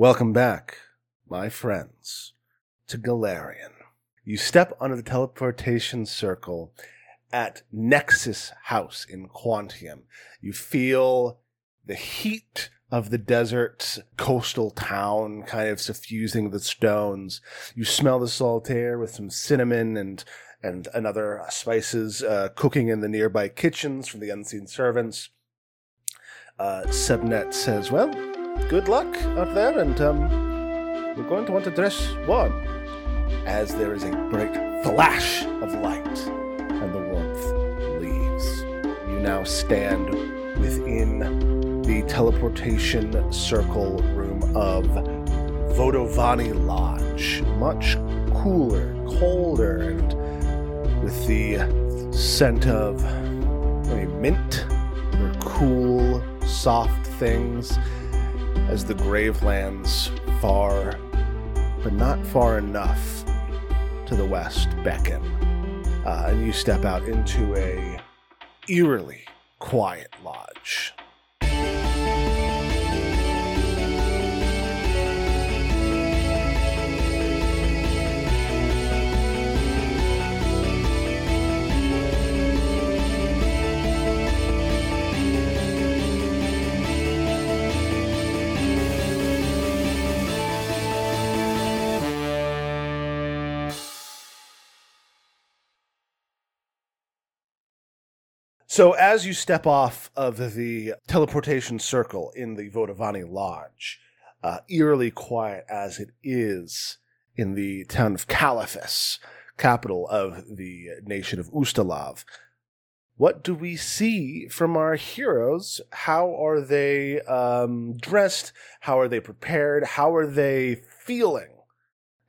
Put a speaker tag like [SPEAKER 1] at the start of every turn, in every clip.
[SPEAKER 1] Welcome back, my friends, to Golarion. You step onto the teleportation circle at Nexus House in Quantium. You feel the heat of the desert coastal town kind of suffusing the stones. You smell the salt air with some cinnamon and and, another spices uh, cooking in the nearby kitchens from the unseen servants. Uh, Sebnet says, Well, good luck out there, and um, we're going to want to dress warm. As there is a bright flash of light, and the warmth leaves. You now stand within the teleportation circle room of Vodavani Lodge. Much cooler, colder, and with the scent of maybe mint or cool, soft things as the gravelands far, but not far enough to the west beckon. Uh, and you step out into a eerily quiet lodge. So as you step off of the teleportation circle in the Vodavani Lodge, uh, eerily quiet as it is in the town of Caliphas, capital of the nation of Ustalav, what do we see from our heroes? How are they um, dressed? How are they prepared? How are they feeling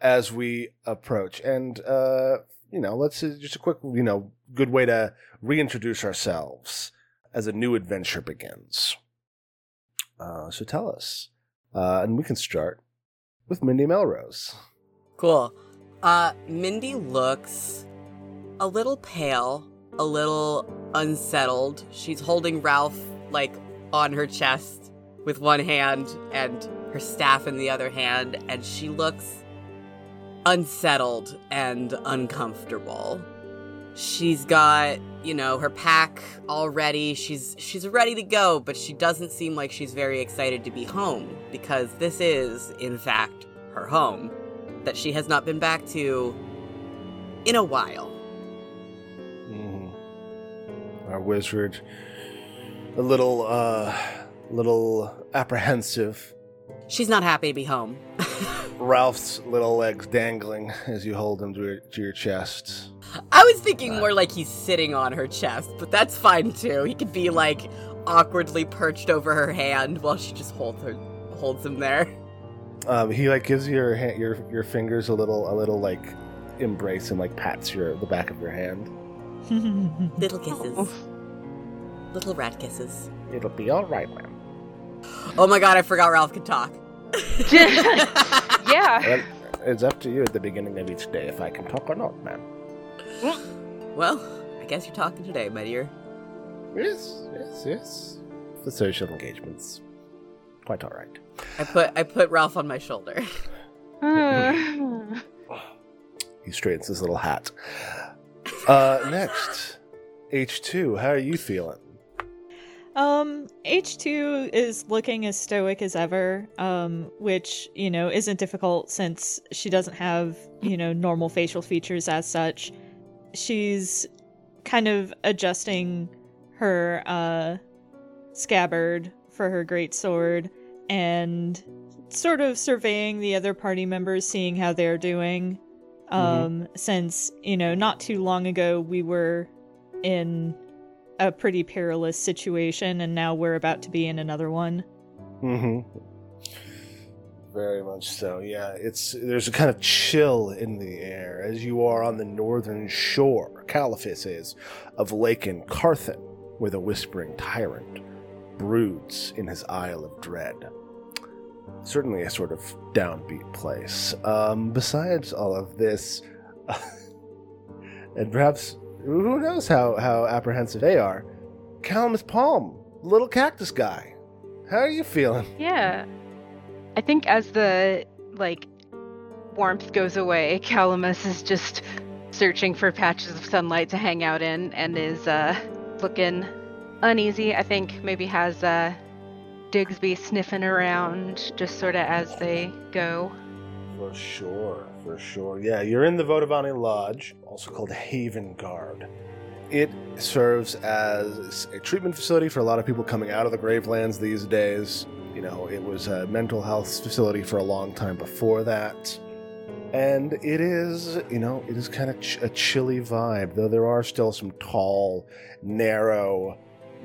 [SPEAKER 1] as we approach? And uh, you know, let's uh, just a quick, you know, good way to reintroduce ourselves as a new adventure begins. Uh, so tell us, uh, and we can start with Mindy Melrose.
[SPEAKER 2] Cool. Uh, Mindy looks a little pale, a little unsettled. She's holding Ralph like on her chest with one hand and her staff in the other hand, and she looks unsettled and uncomfortable. She's got, you know, her pack all ready. She's she's ready to go, but she doesn't seem like she's very excited to be home because this is in fact her home that she has not been back to in a while.
[SPEAKER 1] Mm. Our wizard, a little, uh, little apprehensive.
[SPEAKER 2] She's not happy to be home.
[SPEAKER 1] Ralph's little legs dangling as you hold him to your, to your chest.
[SPEAKER 2] I was thinking more like he's sitting on her chest, but that's fine too. He could be like awkwardly perched over her hand while she just holds her holds him there.
[SPEAKER 1] Um, he like gives your hand, your your fingers a little a little like embrace and like pats your the back of your hand.
[SPEAKER 2] Little kisses. Little rat kisses.
[SPEAKER 1] It'll be all right, ma'am.
[SPEAKER 2] Oh my god, I forgot Ralph could talk.
[SPEAKER 3] yeah.
[SPEAKER 1] Well, it's up to you at the beginning of each day if I can talk or not, ma'am.
[SPEAKER 2] Well, I guess you're talking today, my dear.
[SPEAKER 1] Yes, yes, yes. The social engagements, quite all right.
[SPEAKER 2] I put I put Ralph on my shoulder.
[SPEAKER 1] He straightens his little hat. Uh, next, H two. How are you feeling?
[SPEAKER 4] Um, H2 is looking as stoic as ever, um, which, you know, isn't difficult since she doesn't have, you know, normal facial features as such. She's kind of adjusting her uh scabbard for her great sword and sort of surveying the other party members, seeing how they're doing. Um, since, you know, not too long ago we were in a pretty perilous situation and now we're about to be in another one.
[SPEAKER 1] Mm-hmm. Very much so. Yeah, it's there's a kind of chill in the air as you are on the northern shore. Caliphas is of Lake Encarthan, where the whispering tyrant broods in his Isle of Dread. Certainly a sort of downbeat place. Um, besides all of this, and perhaps who knows how, how apprehensive they are, Calamus Palm, little cactus guy. How are you feeling?
[SPEAKER 3] yeah. I think as the like warmth goes away, Calamus is just searching for patches of sunlight to hang out in and is uh, looking uneasy. I think maybe has uh, Digsby sniffing around just sort of as they go.
[SPEAKER 1] For sure, for sure. Yeah, you're in the Vodavani Lodge, also called Haven Guard. It serves as a treatment facility for a lot of people coming out of the Gravelands these days. You know, it was a mental health facility for a long time before that. And it is, you know, it is kind of ch- a chilly vibe, though there are still some tall, narrow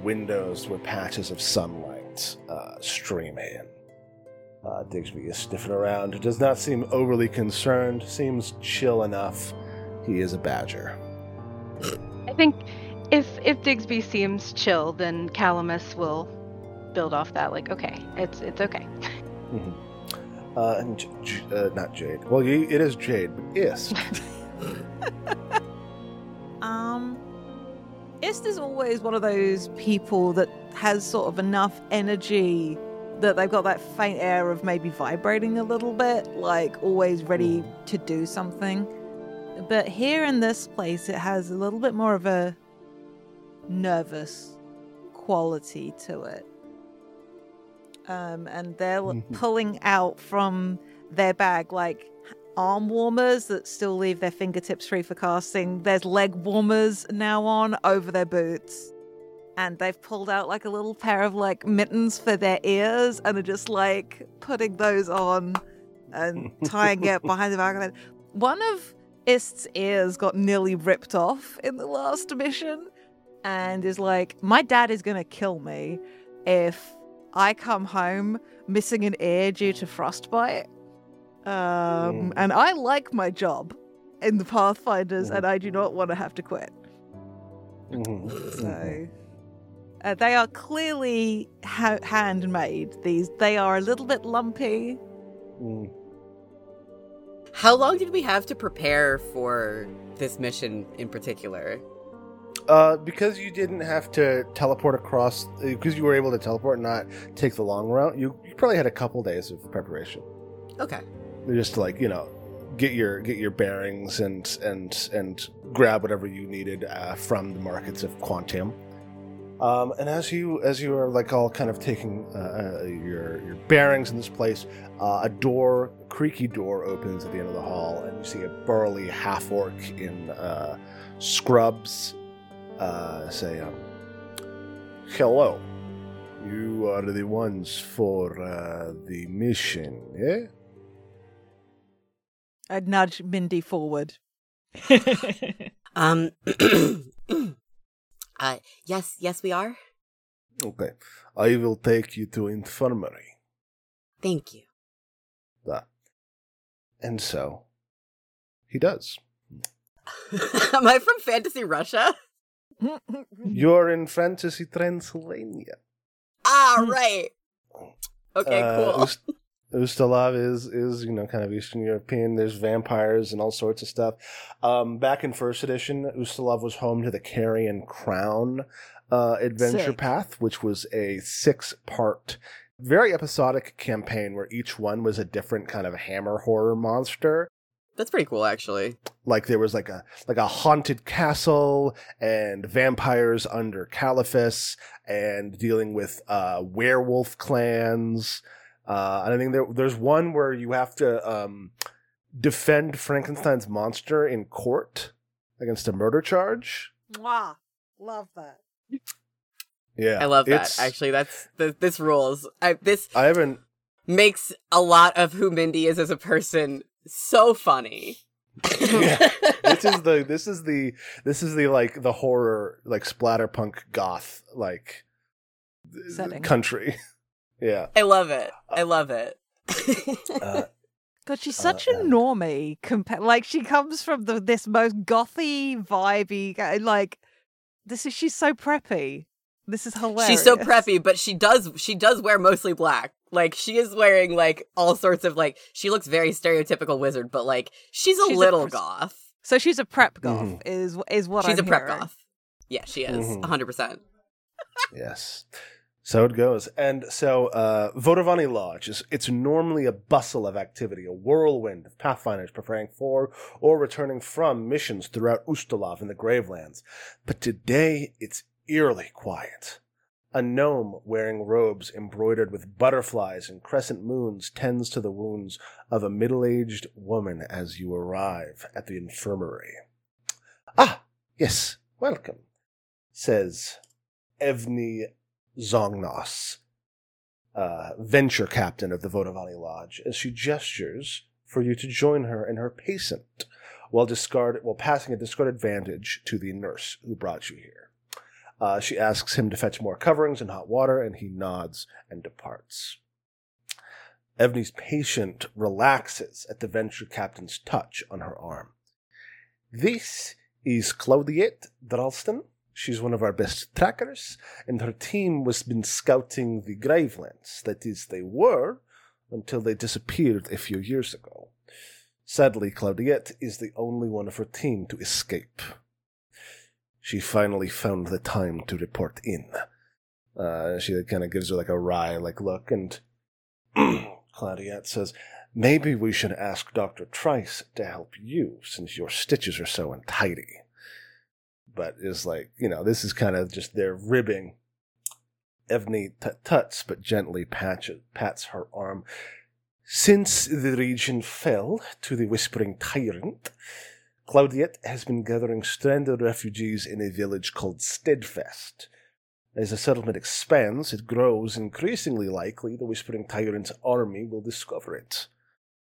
[SPEAKER 1] windows with patches of sunlight uh, stream in. Uh, Digsby is sniffing around, does not seem overly concerned, seems chill enough. He is a badger.
[SPEAKER 3] I think if if Digsby seems chill, then Calamus will build off that. Like, okay, it's it's okay.
[SPEAKER 1] Mhm. Uh, and J- J- uh, not Jade. Well, y- it is Jade, but Ist.
[SPEAKER 5] Um, Ist is always one of those people that has sort of enough energy that they've got that faint air of maybe vibrating a little bit, like always ready to do something. But here in this place, it has a little bit more of a nervous quality to it. Um, and they're
[SPEAKER 1] Mhm.
[SPEAKER 5] pulling out from their bag like arm warmers that still leave their fingertips free for casting. There's leg warmers now on over their boots. And they've pulled out like a little pair of like mittens for their ears and are just like putting those on and tying it behind the back of it. One of Ist's ears got nearly ripped off in the last mission and is like, My dad is gonna kill me if I come home missing an ear due to frostbite. Um,
[SPEAKER 1] Mm.
[SPEAKER 5] and I like my job in the Pathfinders,
[SPEAKER 1] Mm.
[SPEAKER 5] and I do not want to have to quit.
[SPEAKER 1] Mhm.
[SPEAKER 5] So uh, they are clearly ha- handmade. These they are a little bit lumpy.
[SPEAKER 1] Mm.
[SPEAKER 2] How long did we have to prepare for this mission in particular?
[SPEAKER 1] Uh, because you didn't have to teleport across, because you were able to teleport and not take the long route, you, you probably had a couple days of preparation.
[SPEAKER 2] Okay.
[SPEAKER 1] just to like you know get your get your bearings and and and grab whatever you needed uh, from the markets of Quantium. Um, and as you as you are like all kind of taking uh, uh, your your bearings in this place, uh, a door, creaky door, opens at the end of the hall, and you see a burly half orc in uh, scrubs uh, say, um, "Hello, you are the ones for uh, the mission, yeah?"
[SPEAKER 5] I'd nudge Mindy forward.
[SPEAKER 2] Um. uh. Yes. Yes, we are.
[SPEAKER 1] Okay, I will take you to infirmary.
[SPEAKER 2] Thank you.
[SPEAKER 1] And so he does.
[SPEAKER 2] Am I from Fantasy Russia?
[SPEAKER 1] You're in Fantasy Transylvania.
[SPEAKER 2] Ah, right. Okay,
[SPEAKER 1] Uh,
[SPEAKER 2] cool.
[SPEAKER 1] Ust- Ustalav is is you know kind of Eastern European. There's vampires and all sorts of stuff. Um, back in first edition, Ustalav was home to the Carrion Crown uh, adventure
[SPEAKER 5] Sick.
[SPEAKER 1] path, which was a six part, very episodic campaign where each one was a different kind of hammer horror monster.
[SPEAKER 2] That's pretty cool, actually.
[SPEAKER 1] like there was like a like a haunted castle and vampires under Caliphas and dealing with uh werewolf clans. Uh and I think there there's one where you have to um defend Frankenstein's monster in court against a murder charge.
[SPEAKER 5] Mwah. Love that.
[SPEAKER 1] Yeah.
[SPEAKER 2] I love that. Actually, that's th- this rules. I, this
[SPEAKER 1] I haven't
[SPEAKER 2] makes a lot of who Mindy is as a person so funny.
[SPEAKER 1] Yeah. this is the this is the this is the like the horror like splatterpunk goth like
[SPEAKER 5] Setting.
[SPEAKER 1] country. Yeah.
[SPEAKER 2] I love it. I love it.
[SPEAKER 1] Uh,
[SPEAKER 5] God, she's
[SPEAKER 1] Uh,
[SPEAKER 5] such a normie. Compa- like she comes from the this most gothy, vibey, like this is. She's so preppy. This is hilarious.
[SPEAKER 2] She's so preppy, but she does she does wear mostly black. Like she is wearing like all sorts of like she looks very stereotypical wizard, but like she's a
[SPEAKER 5] She's a
[SPEAKER 2] little
[SPEAKER 5] pres-
[SPEAKER 2] goth.
[SPEAKER 5] So she's a prep goth.
[SPEAKER 1] Mhm.
[SPEAKER 5] Is is what
[SPEAKER 2] she's
[SPEAKER 5] I'm
[SPEAKER 2] a prep
[SPEAKER 5] hearing.
[SPEAKER 2] goth. Yeah, she is.
[SPEAKER 1] Mhm.
[SPEAKER 2] a hundred percent.
[SPEAKER 1] Yes. So it goes. And so uh, Lodge is it's normally a bustle of activity, a whirlwind of pathfinders preparing for or returning from missions throughout Ustalav and the Gravelands. But today it's eerily quiet. A gnome wearing robes embroidered with butterflies and crescent moons tends to the wounds of a middle-aged woman as you arrive at the infirmary. Ah, yes, welcome, says Evni Zongnos, uh, venture captain of the Vodavani Lodge, as she gestures for you to join her and her patient while discard while passing a discard advantage to the nurse who brought you here. Uh, she asks him to fetch more coverings and hot water, and he nods and departs. Evnie's patient relaxes at the venture captain's touch on her arm. This is Claudiette Dralston. She's one of our best trackers, and her team was been scouting the Gravelands. That is, they were until they disappeared a few years ago. Sadly, Claudiette is the only one of her team to escape. She finally found the time to report in. Uh, she kind of gives her like a wry like look, and Claudiette says, "Maybe we should ask Doctor Trice to help you, since your stitches are so untidy." But is like, you know, this is kind of just their ribbing. Evney tut tuts, but gently patches, pats her arm. Since the region fell to the Whispering Tyrant, Claudiette has been gathering stranded refugees in a village called Steadfast. As the settlement expands, it grows increasingly likely the Whispering Tyrant's army will discover it.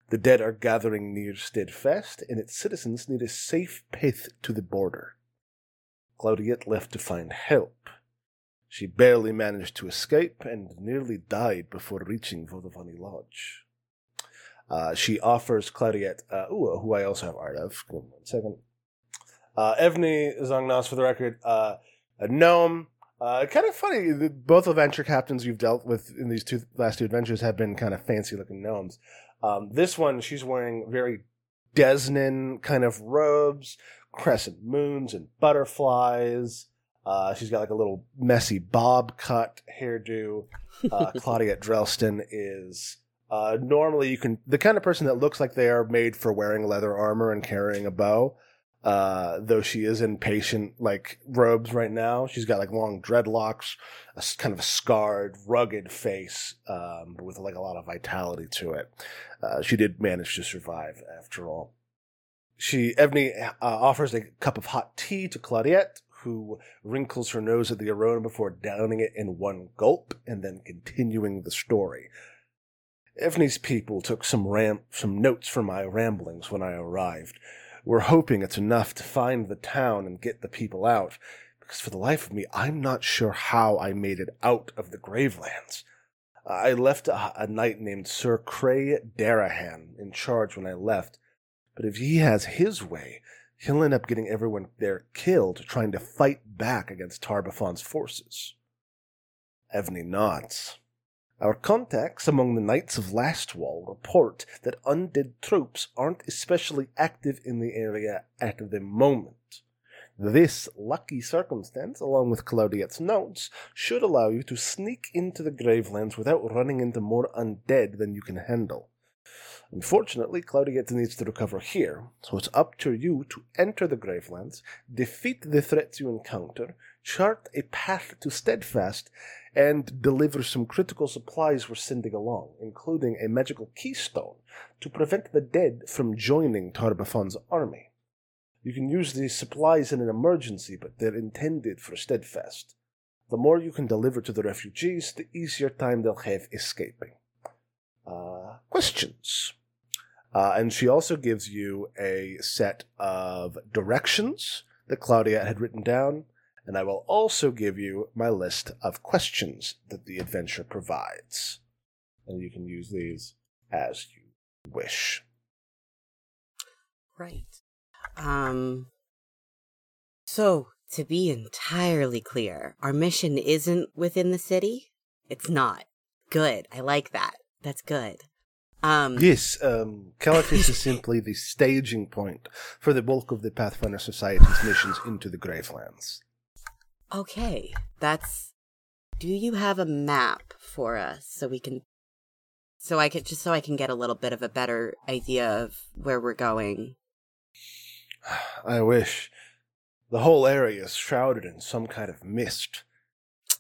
[SPEAKER 1] The dead are gathering near Steadfast, and its citizens need a safe path to the border. Claudiette left to find help. She barely managed to escape and nearly died before reaching Vodavani Lodge. Uh, she offers Claudiette, uh, who I also have art of. Give me one second. Uh, Evney Zongnas, for the record, uh, a gnome. Uh, kind of funny. Both adventure captains you've dealt with in these two last two adventures have been kind of fancy looking gnomes. Um, this one, she's wearing very Desnan kind of robes, crescent moons, and butterflies. Uh, she's got like a little messy bob cut hairdo. Uh, Claudia Drelston is uh, normally you can the kind of person that looks like they are made for wearing leather armor and carrying a bow. Uh, though she is in patient like robes right now, she's got like long dreadlocks, a kind of a scarred, rugged face, um, with like a lot of vitality to it. Uh, she did manage to survive after all. She Evney uh, offers a cup of hot tea to Claudette, who wrinkles her nose at the aroma before downing it in one gulp and then continuing the story. Evney's people took some ram- some notes from my ramblings when I arrived. We're hoping it's enough to find the town and get the people out, because for the life of me, I'm not sure how I made it out of the Gravelands. I left a, a knight named Sir Cray Darahan in charge when I left, but if he has his way, he'll end up getting everyone there killed trying to fight back against Tar-Baphon's forces. Evney nods. Our contacts among the Knights of Lastwall report that undead troops aren't especially active in the area at the moment. This lucky circumstance, along with Claudiette's notes, should allow you to sneak into the Gravelands without running into more undead than you can handle. Unfortunately, Claudiette needs to recover here, so it's up to you to enter the Gravelands, defeat the threats you encounter, chart a path to Steadfast, and deliver some critical supplies we're sending along, including a magical keystone to prevent the dead from joining Tar-Baphon's army. You can use these supplies in an emergency, but they're intended for Steadfast. The more you can deliver to the refugees, the easier time they'll have escaping. Uh, questions? Uh, and she also gives you a set of directions that Claudia had written down, and I will also give you my list of questions that the adventure provides. And you can use these as you wish.
[SPEAKER 2] Right. Um. So, to be entirely clear, our mission isn't within the city? It's not. Good. I like that. That's good. Um.
[SPEAKER 1] Yes, um, Caliphas is simply the staging point for the bulk of the Pathfinder Society's missions into the Gravelands.
[SPEAKER 2] Okay. That's. do you have a map for us so we can so I can just so I can get a little bit of a better idea of where we're going?
[SPEAKER 1] I wish. The whole area is shrouded in some kind of mist.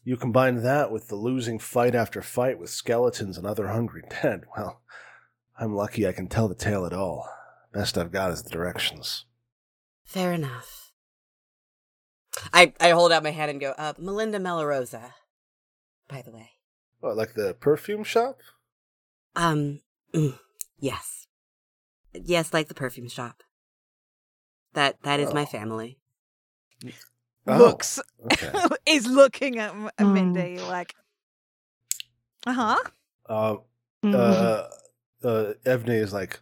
[SPEAKER 1] You combine that with the losing fight after fight with skeletons and other hungry dead, well, I'm lucky I can tell the tale at all. Best I've got is the directions.
[SPEAKER 2] Fair enough. I I hold out my hand and go, uh, Melinda Melorosa, by the way.
[SPEAKER 1] What, like the perfume shop?
[SPEAKER 2] Um, mm, yes. Yes, like the perfume shop. That that is my
[SPEAKER 1] Oh.
[SPEAKER 2] family.
[SPEAKER 1] Oh,
[SPEAKER 5] Looks
[SPEAKER 1] Okay.
[SPEAKER 5] is looking at M-
[SPEAKER 3] Mm.
[SPEAKER 5] Mindy like, uh huh.
[SPEAKER 1] uh,
[SPEAKER 3] Mhm.
[SPEAKER 1] uh, uh, Evney is like,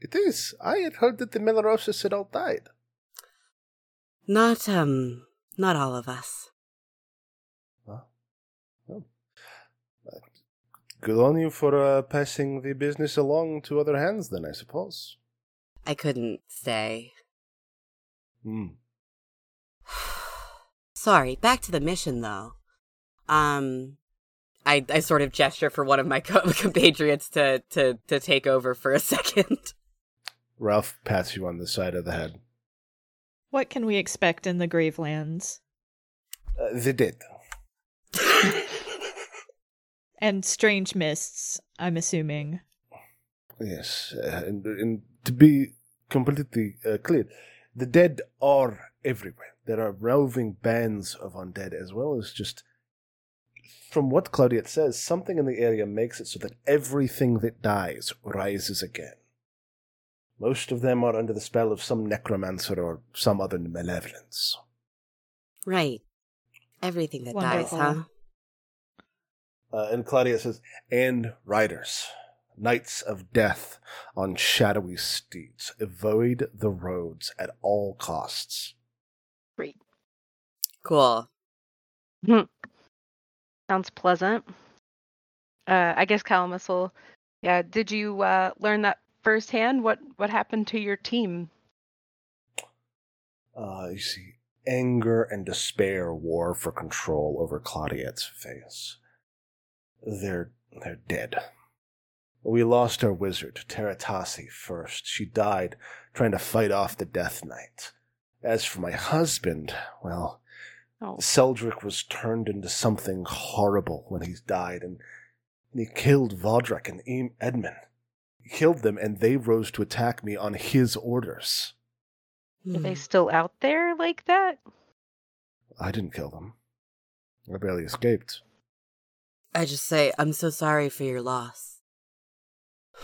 [SPEAKER 1] it is. I had heard that the Melorosas had all died.
[SPEAKER 2] Not um not all of us.
[SPEAKER 1] Well, Good on you for uh, passing the business along to other hands, then, I suppose.
[SPEAKER 2] I couldn't stay.
[SPEAKER 1] Hmm.
[SPEAKER 2] Sorry, back to the mission though. Um I I sort of gesture for one of my co- compatriots to to to take over for a second.
[SPEAKER 1] Ralph pats you on the side of the head.
[SPEAKER 4] What can we expect in the Gravelands?
[SPEAKER 1] Uh, they did.
[SPEAKER 4] And strange mists, I'm assuming.
[SPEAKER 1] Yes, uh, and, and to be completely uh, clear, the dead are everywhere. There are roving bands of undead, as well as just. From what Claudiet says, something in the area makes it so that everything that dies rises again. Most of them are under the spell of some necromancer or some other malevolence.
[SPEAKER 2] right. Everything that dies, huh?
[SPEAKER 1] Uh, and Claudia says, and riders, knights of death on shadowy steeds, avoid the roads at all costs.
[SPEAKER 3] Great.
[SPEAKER 2] Cool.
[SPEAKER 3] Sounds pleasant. Uh, I guess Calamus will. Yeah. Did you uh, learn that firsthand? What What happened to your team?
[SPEAKER 1] Uh, you see, anger and despair war for control over Claudiet's face. They're they're dead. We lost our wizard, Teratasi, first. She died trying to fight off the Death Knight. As for my husband, well,
[SPEAKER 3] Oh,
[SPEAKER 1] Seldrick was turned into something horrible when he died, and he killed Vodrak and Em- Edmund. He killed them, and they rose to attack me on his orders.
[SPEAKER 3] are they
[SPEAKER 2] Hmm.
[SPEAKER 3] still out there like that?
[SPEAKER 1] I didn't kill them. I barely escaped.
[SPEAKER 2] I just say I'm so sorry for your loss.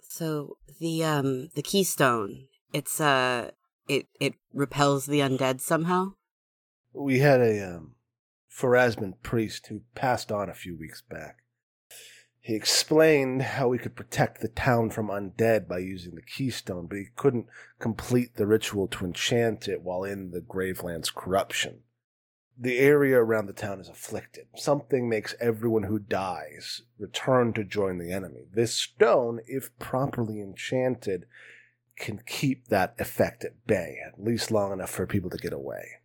[SPEAKER 2] So the um the keystone, it's uh it it repels the undead somehow.
[SPEAKER 1] We had a um, Pharasman priest who passed on a few weeks back. He explained how we could protect the town from undead by using the keystone, but he couldn't complete the ritual to enchant it while in the Graveland's corruption. The area around the town is afflicted. Something makes everyone who dies return to join the enemy. This stone, if properly enchanted, can keep that effect at bay, at least long enough for people to get away.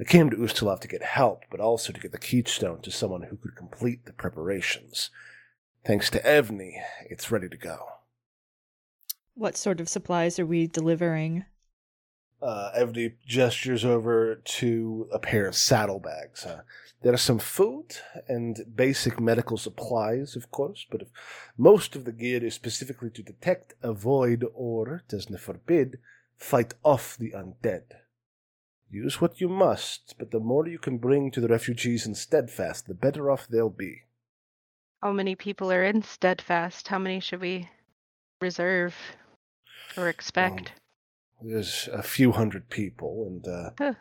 [SPEAKER 1] I came to Ustalav to get help, but also to get the keystone to someone who could complete the preparations. Thanks to Evney, it's ready to go.
[SPEAKER 4] What sort of supplies are we delivering?
[SPEAKER 1] Uh, Evney gestures over to a pair of saddlebags. Uh, there are some food and basic medical supplies, of course, but most of the gear is specifically to detect, avoid, or, does not forbid, fight off the undead. Use what you must, but the more you can bring to the refugees in Steadfast, the better off they'll be.
[SPEAKER 3] How many people are in Steadfast? How many should we reserve or expect?
[SPEAKER 1] There's a few hundred people, and uh,
[SPEAKER 3] Huh.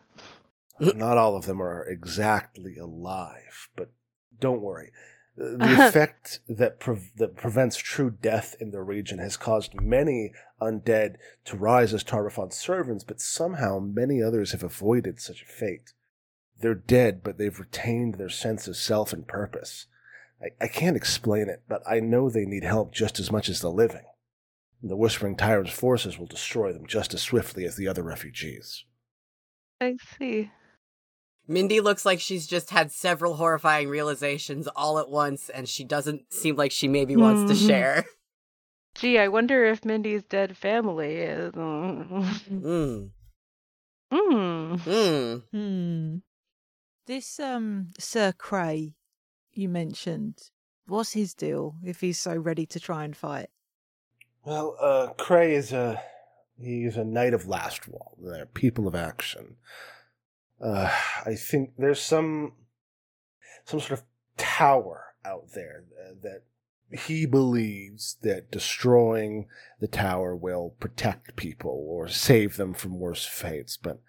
[SPEAKER 1] not all of them are exactly alive. But don't worry. The effect that, pre- that prevents true death in the region has caused many undead to rise as Tar-Baphon's servants, but somehow many others have avoided such a fate. They're dead, but they've retained their sense of self and purpose. I, I can't explain it, but I know they need help just as much as the living. The Whispering Tyrant's forces will destroy them just as swiftly as the other refugees.
[SPEAKER 3] I see.
[SPEAKER 2] Mindy looks like she's just had several horrifying realizations all at once, and she doesn't seem like she maybe wants to
[SPEAKER 3] Mhm.
[SPEAKER 2] share.
[SPEAKER 3] Gee, I wonder if Mindy's dead family is.
[SPEAKER 2] Mm.
[SPEAKER 3] Hmm.
[SPEAKER 2] Mm.
[SPEAKER 4] Hmm.
[SPEAKER 5] This um Sir Cray you mentioned, what's his deal if he's so ready to try and fight?
[SPEAKER 1] Well, uh, Cray is a he's a knight of last wall. They're people of action. Uh, I think there's some some sort of tower out there uh, that he believes that destroying the tower will protect people or save them from worse fates, but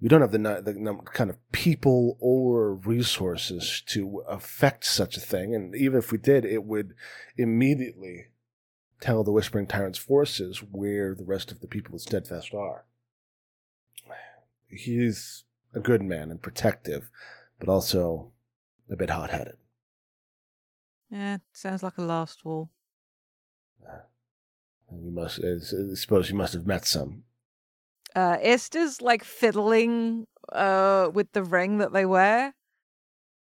[SPEAKER 1] we don't have the, the kind of people or resources to affect such a thing. And even if we did, it would immediately tell the Whispering Tyrant's forces where the rest of the people of Steadfast are. He's a good man and protective, but also a bit hot headed.
[SPEAKER 5] Yeah, sounds like a last wall.
[SPEAKER 1] You must, I suppose, you must have met some.
[SPEAKER 5] Uh, Esther's like fiddling uh with the ring that they wear.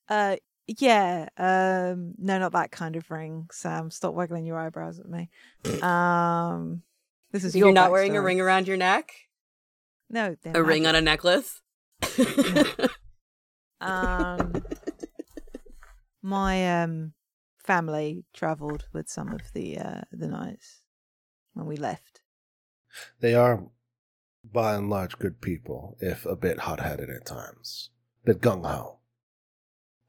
[SPEAKER 5] Uh, yeah. Um, no, not that kind of ring. Sam, stop waggling your eyebrows at me. Um, this is
[SPEAKER 2] You're
[SPEAKER 5] your
[SPEAKER 2] not wearing a ring around your neck?
[SPEAKER 5] No,
[SPEAKER 2] A ring on a necklace?
[SPEAKER 5] Um, my um family travelled with some of the uh the knights when we left.
[SPEAKER 1] They are, by and large, good people, if a bit hot headed at times. A bit gung ho.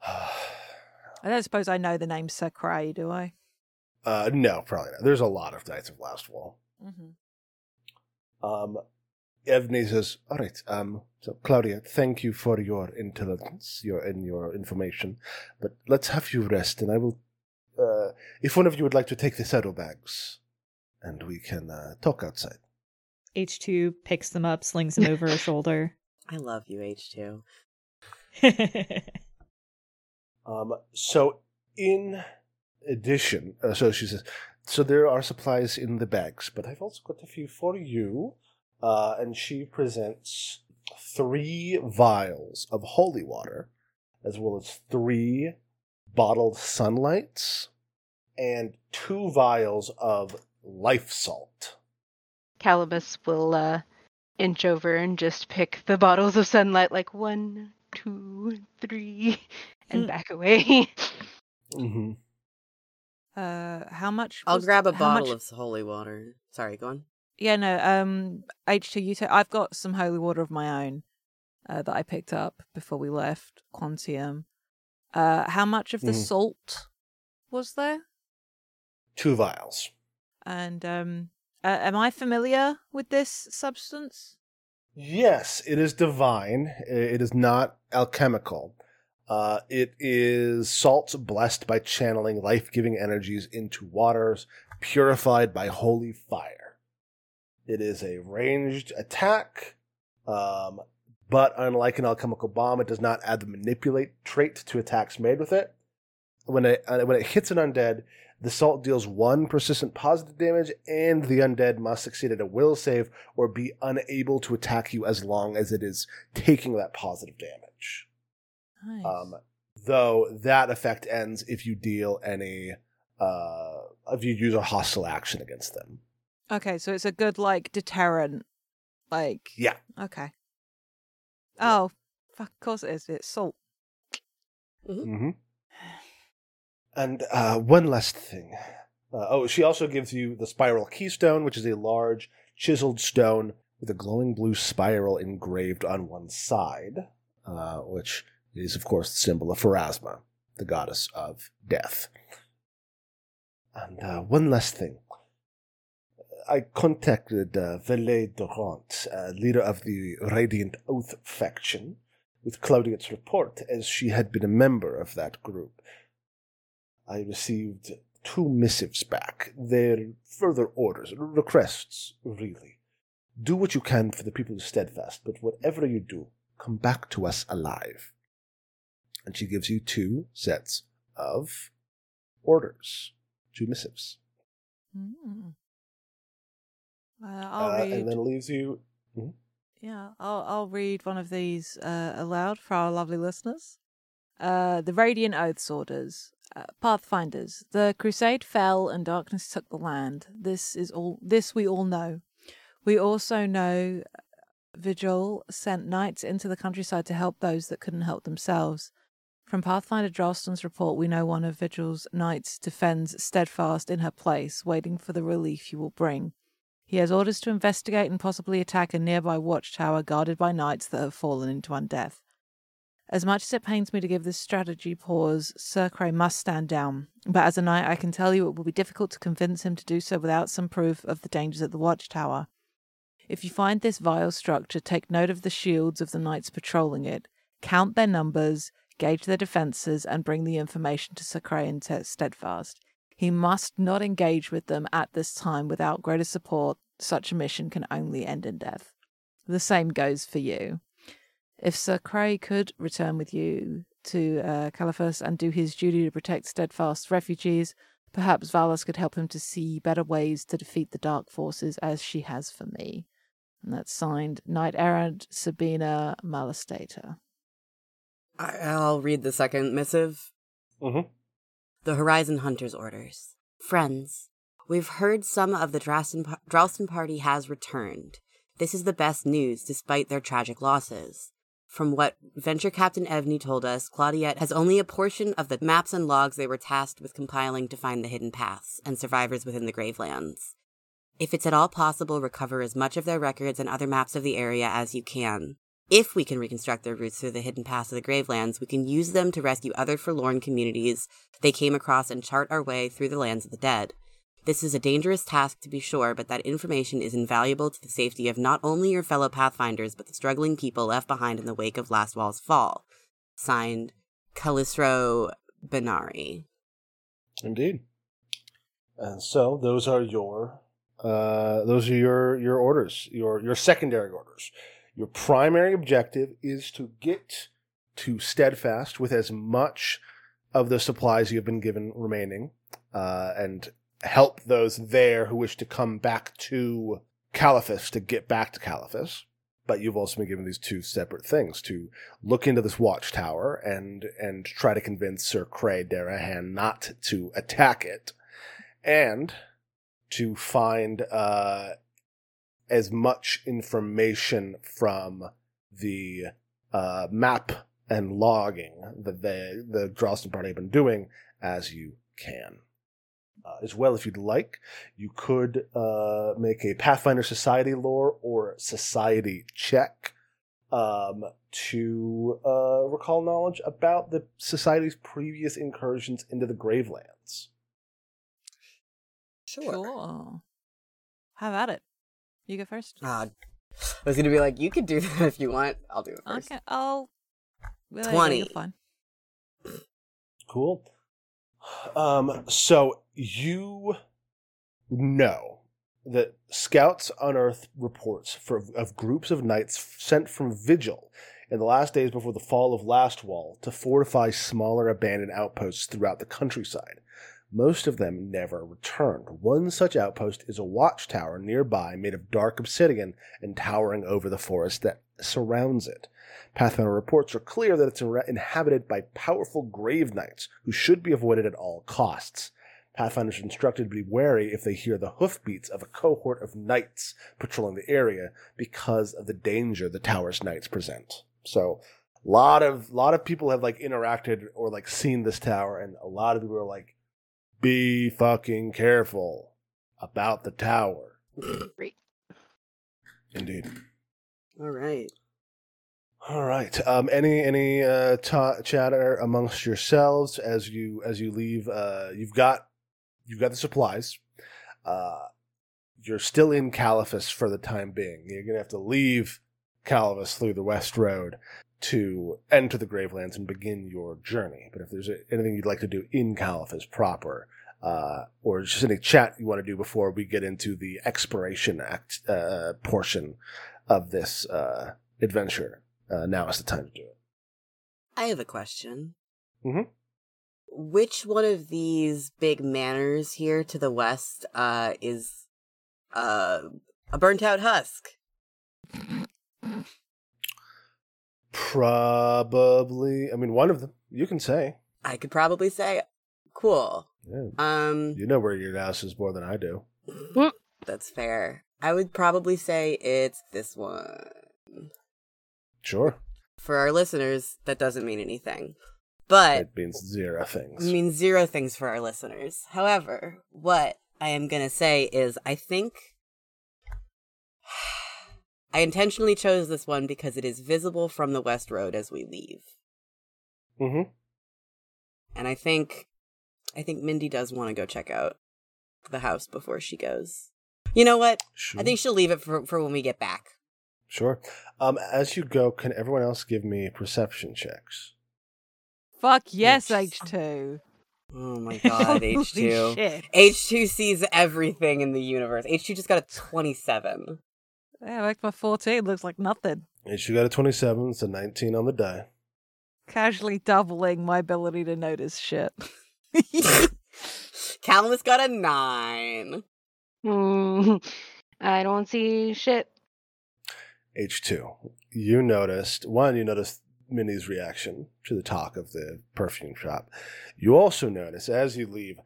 [SPEAKER 5] I don't suppose I know the name Sir Cray, do I?
[SPEAKER 1] uh, no, probably not. There's a lot of Knights of Last Wall.
[SPEAKER 5] Mm-hmm.
[SPEAKER 1] Um, Evney says, "All right. Um, so Claudia, thank you for your intelligence, your and your information, but let's have you rest, and I will. Uh, if one of you would like to take the saddlebags, and we can uh, talk outside.
[SPEAKER 4] H2 picks them up, slings them over her shoulder.
[SPEAKER 2] I love you, H2.
[SPEAKER 1] Um, so in addition, uh, so she says, so there are supplies in the bags, but I've also got a few for you. Uh, and she presents three vials of holy water, as well as three bottled sunlights, and two vials of life salt.
[SPEAKER 3] Calamus will uh, inch over and just pick the bottles of sunlight like one, two, three, and
[SPEAKER 4] Hmm.
[SPEAKER 3] back away.
[SPEAKER 1] Mm-hmm.
[SPEAKER 5] Uh, how much?
[SPEAKER 2] I'll grab a bottle
[SPEAKER 5] much-
[SPEAKER 2] of holy water. Sorry, go on.
[SPEAKER 5] Yeah, no. Um, H two, you take. I've got some holy water of my own uh, that I picked up before we left Quantium. Uh, how much of the
[SPEAKER 1] Mhm.
[SPEAKER 5] salt was there?
[SPEAKER 1] Two vials.
[SPEAKER 5] And um, uh, am I familiar with this substance?
[SPEAKER 1] Yes, it is divine. It is not alchemical. Uh, it is salt blessed by channeling life giving energies into waters, purified by holy fire. It is a ranged attack, um, but unlike an alchemical bomb, it does not add the manipulate trait to attacks made with it. When it, uh, when it hits an undead, the salt deals one persistent positive damage, and the undead must succeed at a will save or be unable to attack you as long as it is taking that positive damage.
[SPEAKER 5] Nice.
[SPEAKER 1] Um, though that effect ends if you deal any, uh, if you use a hostile action against them.
[SPEAKER 5] Okay, so it's a good like deterrent. Like
[SPEAKER 1] Yeah.
[SPEAKER 5] okay. Oh, fuck, of course it is. It's salt.
[SPEAKER 1] Mm-hmm. And uh, one last thing. Uh, oh, she also gives you the spiral keystone, which is a large chiseled stone with a glowing blue spiral engraved on one side, uh, which is, of course, the symbol of Pharasma, the goddess of death. And uh, one last thing. I contacted uh, Valais Durant, uh, leader of the Radiant Oath faction, with Claudia's report, as she had been a member of that group. I received two missives back. They're further orders, requests, really. Do what you can for the people of Steadfast, but whatever you do, come back to us alive. And she gives you two sets of orders, two missives.
[SPEAKER 5] Mm. Uh, I'll
[SPEAKER 1] Uh,
[SPEAKER 5] read.
[SPEAKER 1] and then leaves you.
[SPEAKER 5] Yeah, I'll I'll read one of these uh, aloud for our lovely listeners. Uh, the Radiant Oaths orders. Uh, Pathfinders. The crusade fell and darkness took the land. This is all. This we all know. We also know Vigil sent knights into the countryside to help those that couldn't help themselves. From Pathfinder Dralston's report, we know one of Vigil's knights defends steadfast in her place, waiting for the relief you will bring. He has orders to investigate and possibly attack a nearby watchtower guarded by knights that have fallen into undeath. As much as it pains me to give this strategy pause, Sir Cray must stand down. But as a knight, I can tell you it will be difficult to convince him to do so without some proof of the dangers at the watchtower. If you find this vile structure, take note of the shields of the knights patrolling it, count their numbers, gauge their defences, and bring the information to Sir Cray and Steadfast. He must not engage with them at this time without greater support. Such a mission can only end in death. The same goes for you. If Sir Cray could return with you to uh, Caliphas and do his duty to protect steadfast refugees, perhaps Valais could help him to see better ways to defeat the dark forces as she has for me. And that's signed Knight Errant Sabina Malastata.
[SPEAKER 2] I- I'll read the second missive.
[SPEAKER 1] Mm-hmm.
[SPEAKER 2] The Horizon Hunters orders. Friends, we've heard some of the Draston, Dralston party has returned. This is the best news despite their tragic losses. From what Venture Captain Evney told us, Claudiette has only a portion of the maps and logs they were tasked with compiling to find the hidden paths and survivors within the Gravelands. If it's at all possible, recover as much of their records and other maps of the area as you can. If we can reconstruct their routes through the hidden paths of the Gravelands, we can use them to rescue other forlorn communities they came across and chart our way through the lands of the dead. This is a dangerous task to be sure, but that information is invaluable to the safety of not only your fellow Pathfinders, but the struggling people left behind in the wake of Lastwall's fall. Signed, Calisro Benarry.
[SPEAKER 1] Indeed. And so those are your uh, those are your your orders, your your secondary orders. Your primary objective is to get to Steadfast with as much of the supplies you have been given remaining, uh, and help those there who wish to come back to Caliphas to get back to Caliphas. But you've also been given these two separate things to look into this watchtower and and try to convince Sir Cray Darahan not to attack it, and to find uh, as much information from the uh, map and logging that the the Dralston party have been doing as you can. Uh, as well, if you'd like, you could uh, make a Pathfinder Society lore or Society check um, to uh, recall knowledge about the Society's previous incursions into the Gravelands.
[SPEAKER 5] Sure. Have at it. You go first.
[SPEAKER 2] Uh, I was gonna be like, you could do that if you want. I'll do it first.
[SPEAKER 5] Okay. I'll. Well, there you go,
[SPEAKER 2] 20.
[SPEAKER 5] you're.
[SPEAKER 1] Cool. Um, so you know that scouts unearthed reports for, of groups of knights sent from Vigil in the last days before the fall of Last Wall to fortify smaller abandoned outposts throughout the countryside. Most of them never returned. One such outpost is a watchtower nearby made of dark obsidian and towering over the forest that surrounds it. Pathfinder reports are clear that it's inhabited by powerful grave knights who should be avoided at all costs. Pathfinders are instructed to be wary if they hear the hoofbeats of a cohort of knights patrolling the area because of the danger the tower's knights present. So, a lot of lot of people have like interacted or like seen this tower, and a lot of people are like, "Be fucking careful about the tower."
[SPEAKER 3] Great.
[SPEAKER 1] Indeed.
[SPEAKER 2] All right.
[SPEAKER 1] All right. Um, any any uh, ta- chatter amongst yourselves as you as you leave? Uh, you've got you've got the supplies. Uh, you're still in Caliphas for the time being. You're gonna have to leave Caliphas through the West Road to enter the Gravelands and begin your journey. But if there's anything you'd like to do in Caliphas proper, uh, or just any chat you want to do before we get into the exploration act uh, portion of this uh, adventure, uh, now is the time to do it.
[SPEAKER 2] I have a question.
[SPEAKER 1] Mhm.
[SPEAKER 2] Which one of these big manors here to the west uh, is uh, a burnt out husk?
[SPEAKER 1] Probably. I mean, one of them. You can say.
[SPEAKER 2] I could probably say, cool.
[SPEAKER 1] Yeah.
[SPEAKER 2] Um,
[SPEAKER 1] You know where your ass is more than I do.
[SPEAKER 2] that's fair. I would probably say it's this one.
[SPEAKER 1] Sure.
[SPEAKER 2] For our listeners, that doesn't mean anything. But
[SPEAKER 1] It means zero things.
[SPEAKER 2] It means zero things for our listeners. However, what I am going to say is I think I intentionally chose this one because it is visible from the West Road as we leave.
[SPEAKER 1] mm-hmm.
[SPEAKER 2] And I think I think Mindy does want to go check out the house before she goes. You know what?
[SPEAKER 1] Sure.
[SPEAKER 2] I think she'll leave it for for when we get back.
[SPEAKER 1] Sure. Um, as you go, can everyone else give me perception checks?
[SPEAKER 5] Fuck yes,
[SPEAKER 2] Yes.
[SPEAKER 5] H2.
[SPEAKER 2] Oh my god, H2.
[SPEAKER 5] shit.
[SPEAKER 2] H2 sees everything in the universe. H2 just got a 27.
[SPEAKER 5] Yeah, like my 14 looks like nothing.
[SPEAKER 1] And you got a 27, it's a 19 on the die.
[SPEAKER 5] Casually doubling my ability to notice shit.
[SPEAKER 2] Calamus got a 9.
[SPEAKER 3] Hmm, I don't see shit.
[SPEAKER 1] H2. You noticed, one, you noticed Minnie's reaction to the talk of the perfume shop. You also notice as you leave,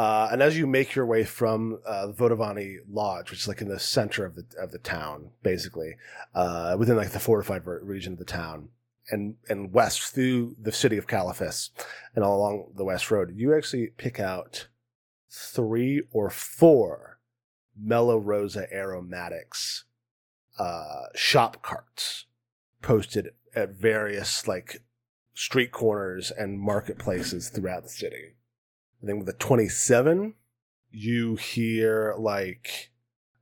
[SPEAKER 1] uh, and as you make your way from uh, the Vodavani Lodge, which is like in the center of the of the town, basically, uh, within like the fortified region of the town, and and west through the city of Caliphas, and all along the west road, you actually pick out three or four Mellow Rosa aromatics uh, shop carts posted at various like street corners and marketplaces throughout the city. I think with the 27, you hear like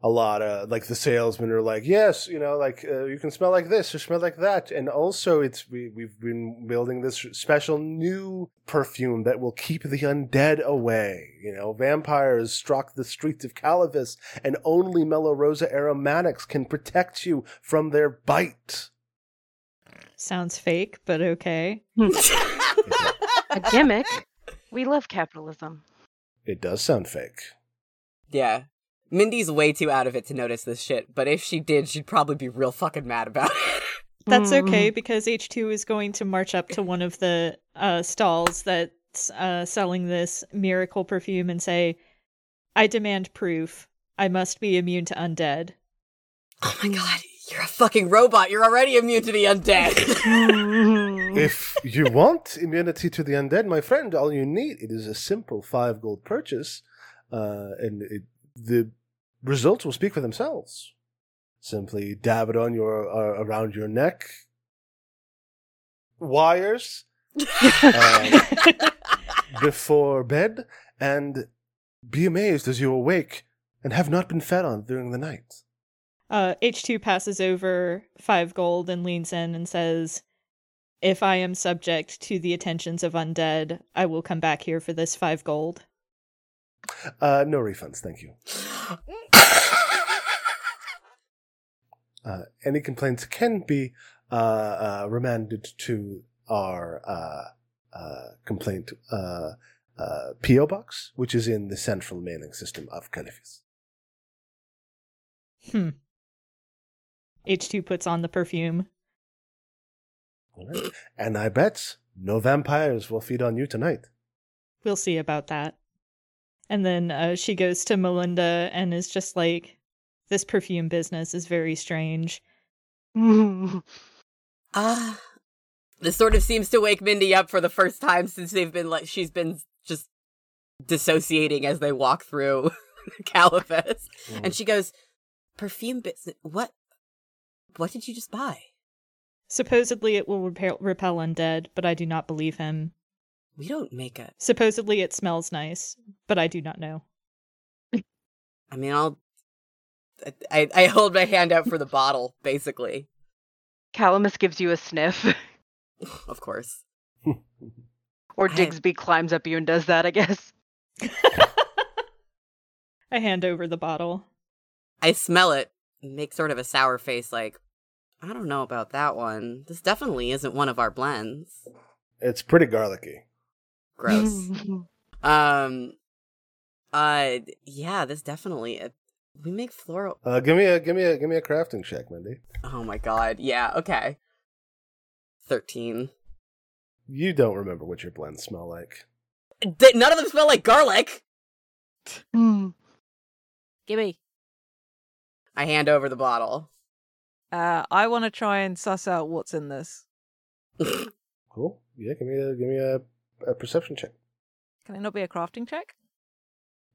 [SPEAKER 1] a lot of like the salesmen are like, yes, you know, like uh, you can smell like this or smell like that, and also it's we we've been building this special new perfume that will keep the undead away. You know, vampires stalk the streets of Caliphas, and only Melorosa aromatics can protect you from their bite.
[SPEAKER 4] Sounds fake, but okay.
[SPEAKER 3] A gimmick. We love capitalism.
[SPEAKER 1] It does sound fake.
[SPEAKER 2] yeah. Mindy's way too out of it to notice this shit, but if she did, she'd probably be real fucking mad about it.
[SPEAKER 4] That's
[SPEAKER 3] Mm.
[SPEAKER 4] okay because H2 is going to march up to one of the uh, stalls that's uh, selling this miracle perfume and say, I demand proof. I must be immune to undead.
[SPEAKER 2] oh my god, you're a fucking robot. You're already immune to the undead.
[SPEAKER 1] if you want immunity to the undead, my friend, all you need it is a simple five gold purchase, uh, and it, the results will speak for themselves. Simply dab it on your uh, around your neck. Wires Um, before bed, and be amazed as you awake and have not been fed on during the night.
[SPEAKER 4] Uh, H2 passes over five gold and leans in and says, If I am subject to the attentions of undead, I will come back here for this five gold.
[SPEAKER 1] Uh, no refunds, thank you. Uh, any complaints can be uh, uh, remanded to our uh, uh, complaint uh, uh, PO box, which is in the central mailing system of Caliphas.
[SPEAKER 4] Hmm. H2 puts on the perfume.
[SPEAKER 1] All right. And I bet no vampires will feed on you tonight.
[SPEAKER 4] We'll see about that. And then uh, she goes to Melinda and is just like, This perfume business is very strange.
[SPEAKER 2] Ah. this sort of seems to wake Mindy up for the first time since they've been like she's been just dissociating as they walk through Caliphas. And she goes, "Perfume business? What? What did you just buy?
[SPEAKER 4] Supposedly it will repel, repel undead, but I do not believe him.
[SPEAKER 2] We don't make a.
[SPEAKER 4] Supposedly it smells nice, but I do not know.
[SPEAKER 2] I mean, I'll. I I hold my hand out for the bottle, basically.
[SPEAKER 3] Calamus gives you a sniff,
[SPEAKER 2] Of course.
[SPEAKER 3] or
[SPEAKER 2] I-
[SPEAKER 3] climbs up you and does that. I guess.
[SPEAKER 4] I hand over the bottle.
[SPEAKER 2] I smell it, make sort of a sour face, like I don't know about that one. This definitely isn't one of our blends.
[SPEAKER 1] It's pretty garlicky.
[SPEAKER 2] Gross. um. Uh. Yeah. This definitely. Uh, we make floral.
[SPEAKER 1] Uh, give me a give me a give me a crafting check, Mindy.
[SPEAKER 2] Oh my god. Yeah. Okay. 13.
[SPEAKER 1] You don't remember what your blends smell like.
[SPEAKER 2] Th- none of them smell like garlic.
[SPEAKER 3] Hmm.
[SPEAKER 5] Gimme.
[SPEAKER 2] I hand over the bottle.
[SPEAKER 5] Uh, I want to try and suss out what's in this.
[SPEAKER 1] Cool. Yeah, give me a give me a, a perception check.
[SPEAKER 5] Can it not be a crafting check?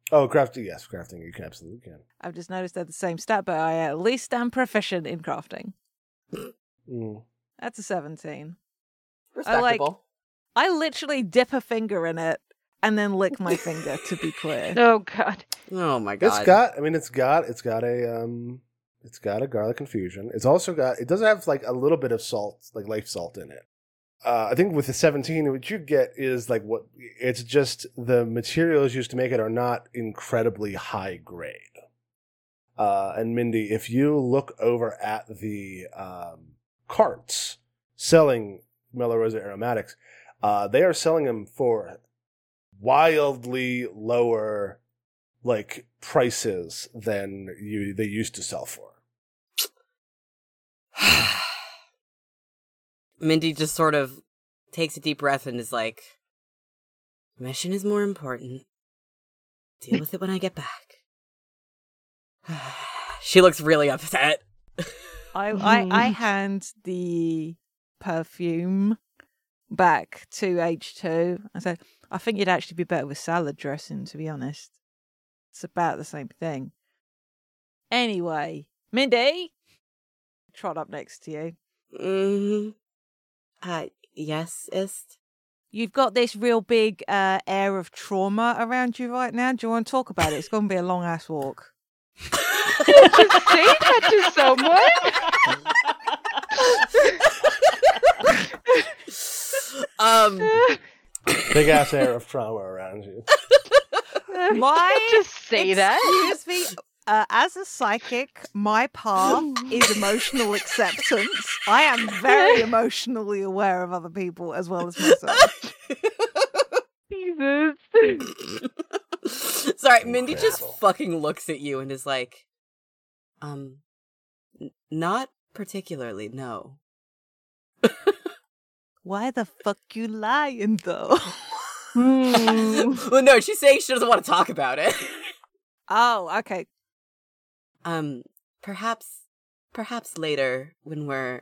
[SPEAKER 1] Oh, crafting. Yes, crafting. You can absolutely can.
[SPEAKER 5] I've just noticed they're the same stat, but I at least am proficient in crafting.
[SPEAKER 1] Mm.
[SPEAKER 5] That's a 17.
[SPEAKER 2] Respectable.
[SPEAKER 5] I literally dip a finger in it and then lick my finger, to be clear.
[SPEAKER 3] Oh god.
[SPEAKER 2] oh my god.
[SPEAKER 1] It's got. I mean, it's got. It's got a. Um. It's got a garlic infusion. It's also got. It does have like a little bit of salt, like life salt in it. Uh, I think with the 17, what you get is like what it's just the materials used to make it are not incredibly high grade. Uh, and Mindy, if you look over at the um, carts selling Melorosa aromatics, uh, they are selling them for wildly lower like prices than you they used to sell for.
[SPEAKER 2] Mindy just sort of takes a deep breath and is like, Mission is more important. Deal with it when I get back. she looks really upset.
[SPEAKER 5] I, I, I mm. hand the perfume back to H2. I said, I think you'd actually be better with salad dressing, to be honest. It's about the same thing. Anyway, Mindy, trot up next to you.
[SPEAKER 2] hmm Uh, yes, Ist?
[SPEAKER 5] You've got this real big uh, air of trauma around you right now. Do you want to talk about it? It's going to be a long ass walk.
[SPEAKER 3] Just say that to someone.
[SPEAKER 2] um,
[SPEAKER 1] Big ass air of trauma around you.
[SPEAKER 5] My
[SPEAKER 3] Just say that.
[SPEAKER 5] Excuse me. Uh, as a psychic, my path is emotional acceptance. I am very emotionally aware of other people as well as myself.
[SPEAKER 3] Jesus.
[SPEAKER 2] Sorry, Mindy just fucking looks at you and is like, um, n- not particularly, no.
[SPEAKER 5] Why the fuck you lying though?
[SPEAKER 3] Hmm.
[SPEAKER 2] well, no, she's saying she doesn't want to talk about it.
[SPEAKER 5] oh, okay.
[SPEAKER 2] um, perhaps, perhaps later when we're.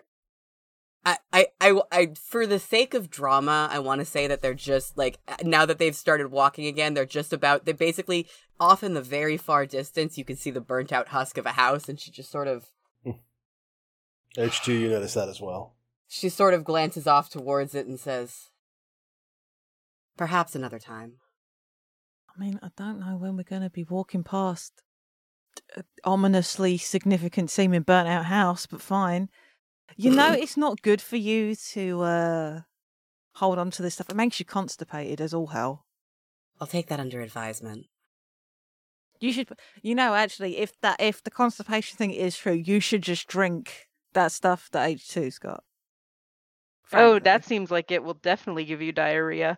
[SPEAKER 2] I, I, I, I, for the sake of drama, I want to say that they're just like now that they've started walking again, they're just about. They basically off in the very far distance, you can see the burnt out husk of a house, and she just sort of
[SPEAKER 1] H2, you notice that as well.
[SPEAKER 2] She sort of glances off towards it and says, Perhaps another time.
[SPEAKER 5] I mean, I don't know when we're going to be walking past a ominously significant seeming burnt out house, but fine. You know, it's not good for you to uh, hold on to this stuff. It makes you constipated as all hell.
[SPEAKER 2] I'll take that under advisement.
[SPEAKER 5] You should, you know, actually, if that if the constipation thing is true, you should just drink that stuff that H 2's got.
[SPEAKER 3] Oh, that seems like it will definitely give you diarrhea.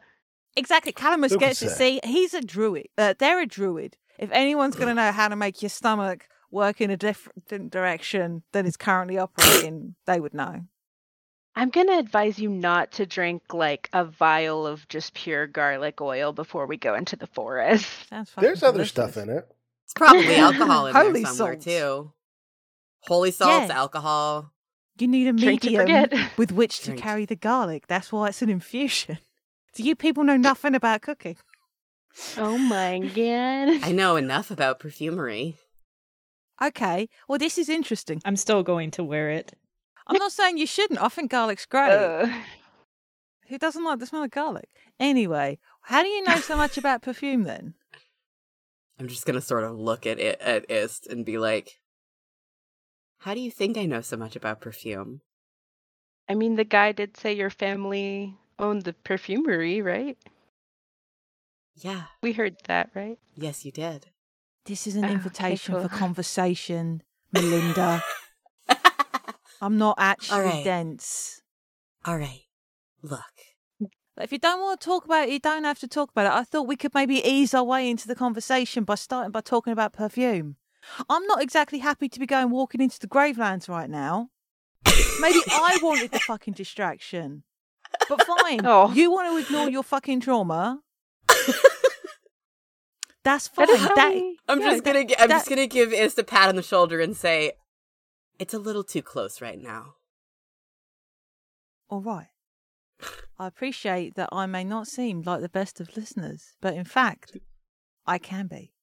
[SPEAKER 5] Exactly. Calamus
[SPEAKER 1] Who
[SPEAKER 5] gets it.
[SPEAKER 1] say?
[SPEAKER 5] See, he's a druid. Uh, they're a druid. If anyone's going to know how to make your stomach work in a different direction than it's currently operating, they would know.
[SPEAKER 3] I'm gonna advise you not to drink like a vial of just pure garlic oil before we go into the forest.
[SPEAKER 5] Sounds fucking
[SPEAKER 1] There's other stuff in it.
[SPEAKER 2] It's probably alcohol in
[SPEAKER 5] Holy
[SPEAKER 2] there somewhere
[SPEAKER 5] salts.
[SPEAKER 2] too. Holy salts,
[SPEAKER 5] Yeah.
[SPEAKER 2] alcohol.
[SPEAKER 5] You need a
[SPEAKER 3] Drink
[SPEAKER 5] medium with which to
[SPEAKER 2] Drink.
[SPEAKER 5] carry the garlic. That's why it's an infusion. Do you people know nothing about cooking?
[SPEAKER 3] oh my god.
[SPEAKER 2] I know enough about perfumery.
[SPEAKER 5] Okay, well, this is interesting.
[SPEAKER 4] I'm still going to wear it.
[SPEAKER 5] I'm not saying you shouldn't. I think garlic's great.
[SPEAKER 3] Uh,
[SPEAKER 5] Who doesn't like the smell of garlic? Anyway, how do you know so much about perfume then?
[SPEAKER 2] I'm just gonna sort of look at it at Ist and be like, How do you think I know so much about perfume?
[SPEAKER 3] I mean, the guy did say your family owned the perfumery, right?
[SPEAKER 2] Yeah,
[SPEAKER 3] We heard that, right?
[SPEAKER 2] yes, you did.
[SPEAKER 5] This is an
[SPEAKER 3] Oh, okay,
[SPEAKER 5] invitation for conversation, Melinda. I'm not actually
[SPEAKER 2] right.
[SPEAKER 5] dense.
[SPEAKER 2] All right, look.
[SPEAKER 5] If you don't want to talk about it, you don't have to talk about it. I thought we could maybe ease our way into the conversation by starting by talking about perfume. I'm not exactly happy to be going walking into the Gravelands right now. Maybe I wanted the fucking distraction. But fine.
[SPEAKER 3] Oh.
[SPEAKER 5] You want to ignore your fucking trauma. That's
[SPEAKER 3] That
[SPEAKER 5] fine.
[SPEAKER 3] is
[SPEAKER 5] That,
[SPEAKER 2] I'm
[SPEAKER 5] Yeah,
[SPEAKER 2] just gonna. gi- I'm
[SPEAKER 5] that-
[SPEAKER 2] just gonna give Ist a pat on the shoulder and say, "It's a little too close right now."
[SPEAKER 5] all right. I appreciate that I may not seem like the best of listeners, but in fact, I can be.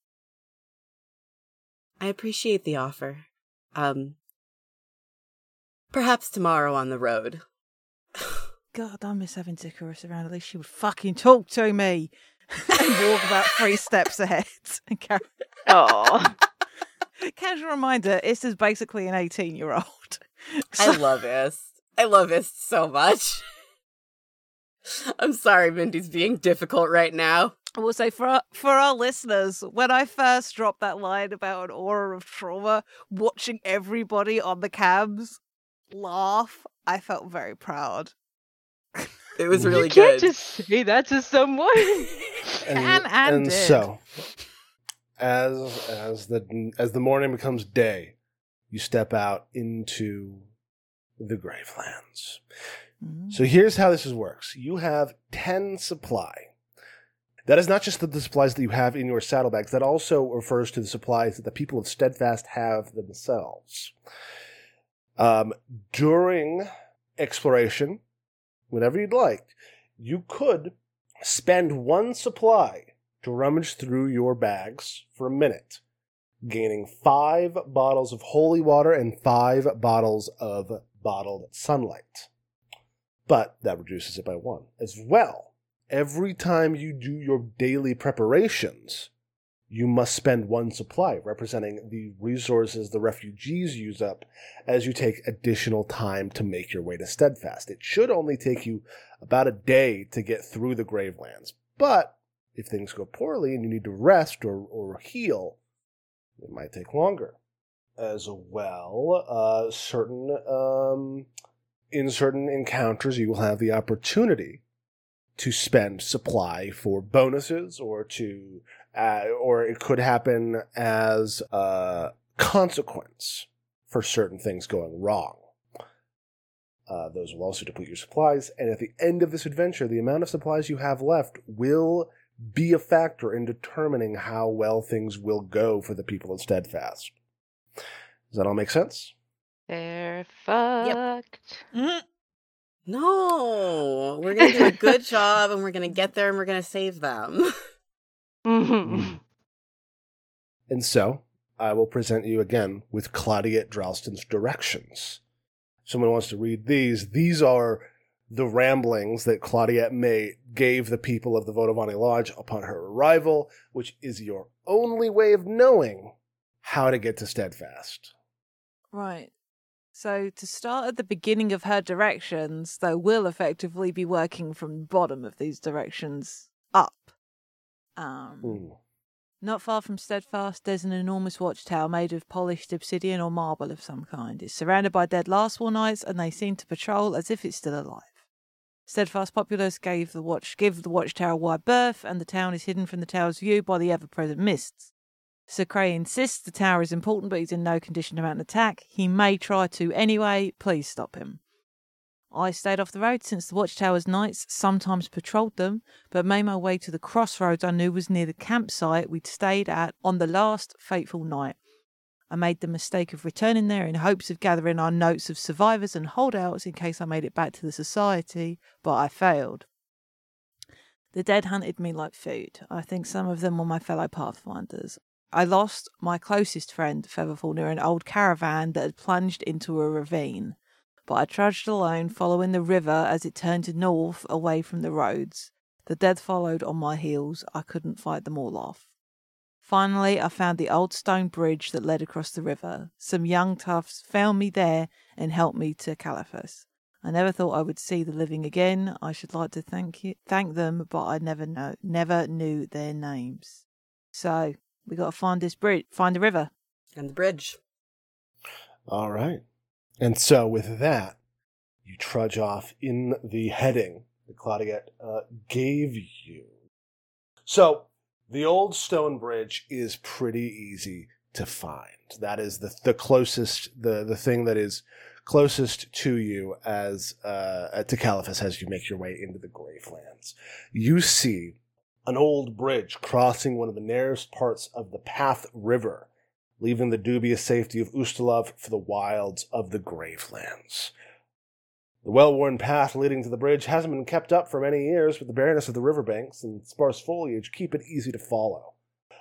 [SPEAKER 2] I appreciate the offer. Um, perhaps tomorrow on the road.
[SPEAKER 5] God, I miss having Zikaris around. At least she would fucking talk to me and walk about three steps ahead. And carry-
[SPEAKER 3] Oh,
[SPEAKER 5] Casual reminder: Ist is basically an eighteen-year-old.
[SPEAKER 2] I love Ist. I love Ist so much. I'm sorry, Mindy's being difficult right now.
[SPEAKER 5] I will say for our, for our listeners, when I first dropped that line about an aura of trauma, watching everybody on the cabs laugh, I felt very proud.
[SPEAKER 2] It was
[SPEAKER 1] You
[SPEAKER 2] really
[SPEAKER 3] you can't
[SPEAKER 2] good.
[SPEAKER 3] just say that to someone.
[SPEAKER 5] Can and did.
[SPEAKER 1] so as as the as the morning becomes day, you step out into the Gravelands.
[SPEAKER 5] Mm.
[SPEAKER 1] So here's how this works. You have 10 supply. That is not just the, the supplies that you have in your saddlebags. That also refers to the supplies that the people of Steadfast have themselves. Um, during exploration, whenever you'd like, you could spend one supply to rummage through your bags for a minute, gaining five bottles of holy water and five bottles of bottled sunlight but that reduces it by one. As well, every time you do your daily preparations, you must spend one supply, representing the resources the refugees use up as you take additional time to make your way to Steadfast. It should only take you about a day to get through the Gravelands, but if things go poorly and you need to rest or, or heal, it might take longer. As well, uh, certain um, in certain encounters, you will have the opportunity to spend supply for bonuses or to, uh, or it could happen as a consequence for certain things going wrong. Uh, those will also deplete your supplies, and at the end of this adventure, the amount of supplies you have left will be a factor in determining how well things will go for the people of Steadfast. Does that all make sense?
[SPEAKER 3] They're fucked.
[SPEAKER 5] Mm.
[SPEAKER 2] No, we're gonna do a good job, and we're gonna get there, and we're gonna save them.
[SPEAKER 3] Mhm.
[SPEAKER 1] And so, I will present you again with Claudia Dralston's directions. Someone wants to read these. These are the ramblings that Claudiette May gave the people of the Vodavani Lodge upon her arrival, which is your only way of knowing how to get to Steadfast.
[SPEAKER 5] Right. So to start at the beginning of her directions, they will effectively be working from the bottom of these directions up. Um. Not far from Steadfast, there's an enormous watchtower made of polished obsidian or marble of some kind. It's surrounded by dead Lastwall Knights, and they seem to patrol as if it's still alive. Steadfast populace gave the watch give the watchtower wide berth, and the town is hidden from the tower's view by the ever-present mists. Sir Cray insists the tower is important, but he's in no condition to mount an attack. He may try to anyway. Please stop him. I stayed off the road since the watchtower's knights sometimes patrolled them, but made my way to the crossroads I knew was near the campsite we'd stayed at on the last fateful night. I made the mistake of returning there in hopes of gathering our notes of survivors and holdouts in case I made it back to the society, but I failed. The dead hunted me like food. I think some of them were my fellow pathfinders. I lost my closest friend, Featherfall, near an old caravan that had plunged into a ravine. But I trudged alone, following the river as it turned north away from the roads. The dead followed on my heels. I couldn't fight them all off. Finally, I found the old stone bridge that led across the river. Some young toughs found me there and helped me to Caliphas. I never thought I would see the living again. I should like to thank you, thank them, but I never know, never knew their names. So we got to find this bridge, find the river.
[SPEAKER 2] and the bridge.
[SPEAKER 1] All right. And so, with that, you trudge off in the heading that Claudiette uh, gave you. So, the old stone bridge is pretty easy to find. That is the, the closest, the, the thing that is closest to you as uh, to Caliphas as you make your way into the Gravelands. You see an old bridge crossing one of the narrowest parts of the Path River, leaving the dubious safety of Ustalav for the wilds of the Gravelands. The well worn path leading to the bridge hasn't been kept up for many years, but the bareness of the riverbanks and sparse foliage keep it easy to follow.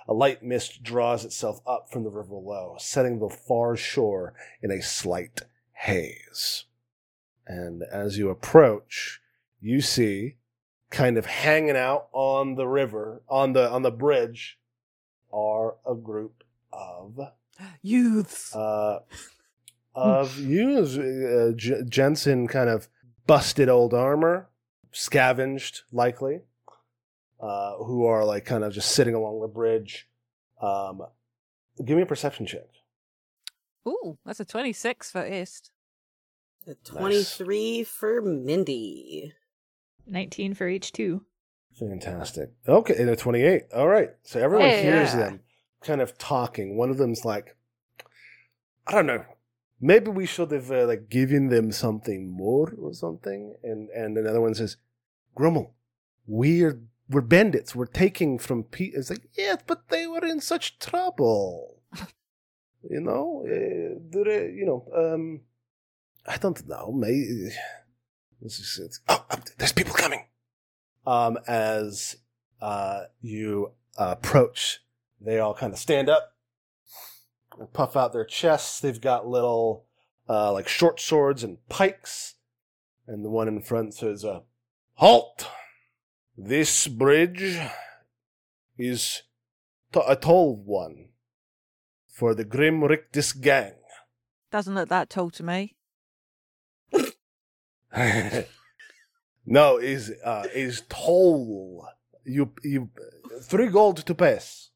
[SPEAKER 1] A light mist draws itself up from the river below, setting the far shore in a slight haze. And as you approach, you see kind of hanging out on the river, on the on the bridge, are a group of
[SPEAKER 5] Youths.
[SPEAKER 1] uh, of youths. Uh, J- Jensen kind of busted old armor, scavenged likely, uh, who are like kind of just sitting along the bridge. Um, give me a perception check.
[SPEAKER 5] Ooh, that's a 26 for Ist.
[SPEAKER 2] A 23 for Mindy.
[SPEAKER 4] 19 for H2.
[SPEAKER 1] Fantastic. Okay, and a 28. All right. So everyone
[SPEAKER 3] Hey.
[SPEAKER 1] hears
[SPEAKER 3] Yeah.
[SPEAKER 1] them kind of talking. One of them's like, I don't know. Maybe we should have uh, like given them something more or something. And and another one says, Grummel, we're we're bandits. We're taking from Pete. It's like, yeah, but they were in such trouble. you know, uh, they're, you know, um, I don't know. Maybe this is it. Oh, uh, there's people coming. Um, as uh, you approach, they all kind of stand up and puff out their chests. They've got little, uh, like short swords and pikes. And the one in front says, uh, "Halt! This bridge is to- a tall one for the Grim Rictus gang."
[SPEAKER 5] Doesn't look that tall to me.
[SPEAKER 1] no, is uh, is toll. You you three gold to pass.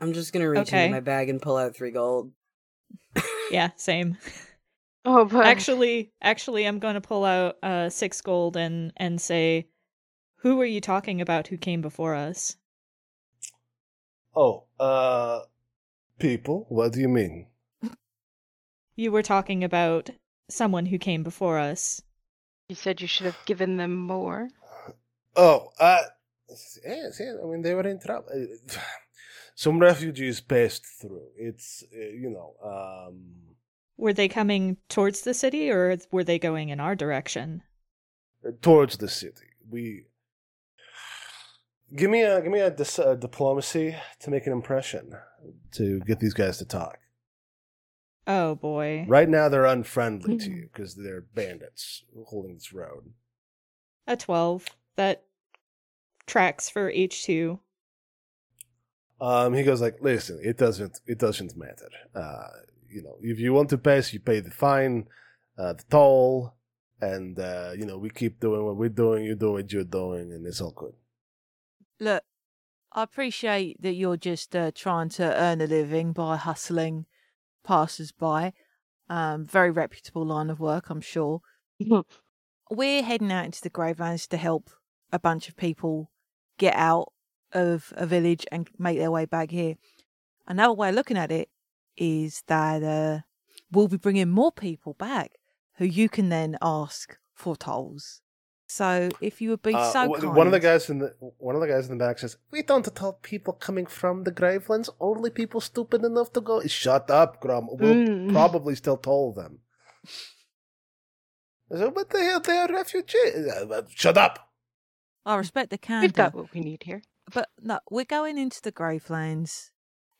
[SPEAKER 2] I'm just gonna reach
[SPEAKER 4] Okay.
[SPEAKER 2] into my bag and pull out three gold.
[SPEAKER 4] Yeah, same.
[SPEAKER 3] Oh, but
[SPEAKER 4] Actually, actually, I'm going to pull out uh, six gold and and say, who were you talking about? Who came before us?
[SPEAKER 1] Oh, uh, people. What do you mean?
[SPEAKER 4] You were talking about someone who came before us.
[SPEAKER 3] you said you should have given them more.
[SPEAKER 1] Oh, uh, yes, yes. I mean, they were in trouble. Uh, Some refugees passed through. It's uh, you know, um,
[SPEAKER 4] Were they coming towards the city, or were they going in our direction?
[SPEAKER 1] towards the city. We give me a give me a, dis- a diplomacy to make an impression to get these guys to talk.
[SPEAKER 4] Oh boy,
[SPEAKER 1] Right now, they're unfriendly to you because they're bandits holding this road.
[SPEAKER 4] a twelve. That tracks for H two.
[SPEAKER 1] Um, he goes like, "Listen, it doesn't it doesn't matter. Uh, you know, if you want to pass, you pay the fine, uh, the toll, and uh, you know we keep doing what we're doing. You do what you're doing, and it's all good."
[SPEAKER 5] Look, I appreciate that you're just uh, trying to earn a living by hustling passers by. Um, very reputable line of work, I'm sure. We're heading out into the Gravelands to help a bunch of people get out of a village and make their way back here. Another way of looking at it is that uh, we'll be bringing more people back who you can then ask for tolls. So if you would be
[SPEAKER 1] Uh,
[SPEAKER 5] so
[SPEAKER 1] one-
[SPEAKER 5] kind,
[SPEAKER 1] one of the guys in the one of the guys in the back says, "We don't tell people coming from the Gravelands. Only people stupid enough to go." Shut up, Grum. We'll
[SPEAKER 3] Mm.
[SPEAKER 1] probably still toll them. I said, "What the hell? They are refugees." Uh, Shut up.
[SPEAKER 5] I respect the
[SPEAKER 3] We've got what we need here.
[SPEAKER 5] But no, we're going into the Gravelands.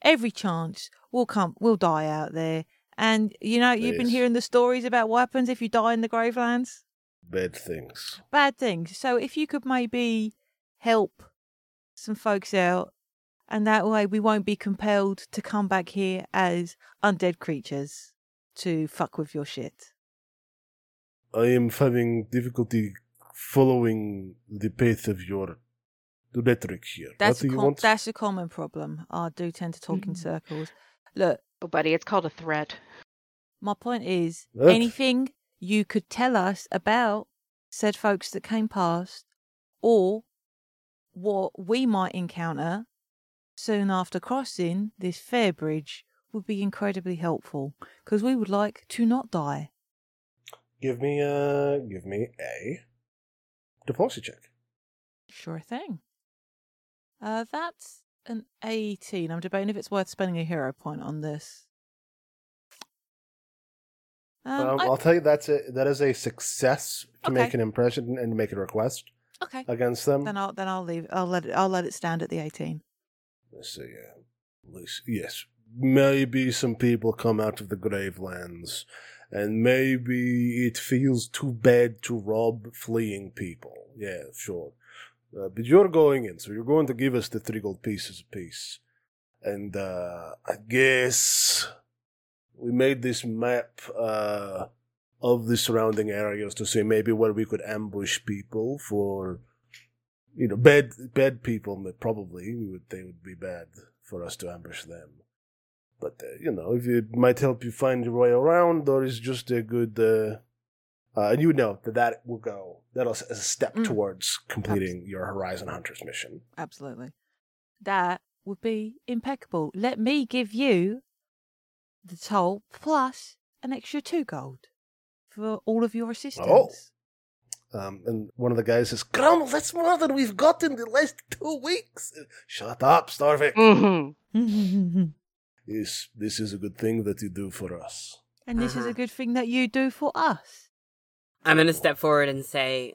[SPEAKER 5] Every chance we'll come, we'll die out there. And you know, you've been hearing the stories about what happens if you die in the Gravelands.
[SPEAKER 1] Bad things.
[SPEAKER 5] Bad things. So if you could maybe help some folks out, and that way we won't be compelled to come back here as undead creatures to fuck with your shit.
[SPEAKER 1] I am having difficulty following the path of your rhetoric here.
[SPEAKER 5] That's a com-
[SPEAKER 1] want?
[SPEAKER 5] that's a common problem. I do tend to talk in
[SPEAKER 4] Mhm.
[SPEAKER 5] circles. Look,
[SPEAKER 3] Oh, buddy, it's called a threat.
[SPEAKER 5] My point is,
[SPEAKER 1] Look.
[SPEAKER 5] anything you could tell us about said folks that came past, or what we might encounter soon after crossing this fair bridge would be incredibly helpful because we would like to not die
[SPEAKER 1] Give me a give me a diplomacy check.
[SPEAKER 5] Sure thing. Uh, that's an 18. I'm debating if it's worth spending a hero point on this. Um,
[SPEAKER 1] Um, I'll tell you that's a that is a success to make an impression and make a request
[SPEAKER 5] okay.
[SPEAKER 1] against them.
[SPEAKER 5] Then I'll then I'll leave. I'll let it. I'll let it stand at the 18.
[SPEAKER 1] Let's see. Uh, let's- yes, maybe some people come out of the gravelands, and maybe it feels too bad to rob fleeing people. Yeah, sure. Uh, but you're going in, so you're going to give us the three gold pieces apiece. And uh, I guess we made this map uh, of the surrounding areas to see maybe where we could ambush people for you know, bad bad people probably would they would be bad for us to ambush them. But uh, you know, if it might help you find your way around, or is just a good, uh, and you would know that that will go that'll as a step
[SPEAKER 5] Mm.
[SPEAKER 1] towards completing your Horizon Hunters mission.
[SPEAKER 5] Absolutely. That would be impeccable. Let me give you the toll plus an extra two gold for all of your assistance.
[SPEAKER 1] Um, and one of the guys says, "Grumble, that's more than we've got in the last two weeks." Shut up, Starvik.
[SPEAKER 3] hmm
[SPEAKER 1] This this is a good thing that you do for us.
[SPEAKER 5] And this is a good thing that you do for us.
[SPEAKER 2] I'm gonna step forward and say,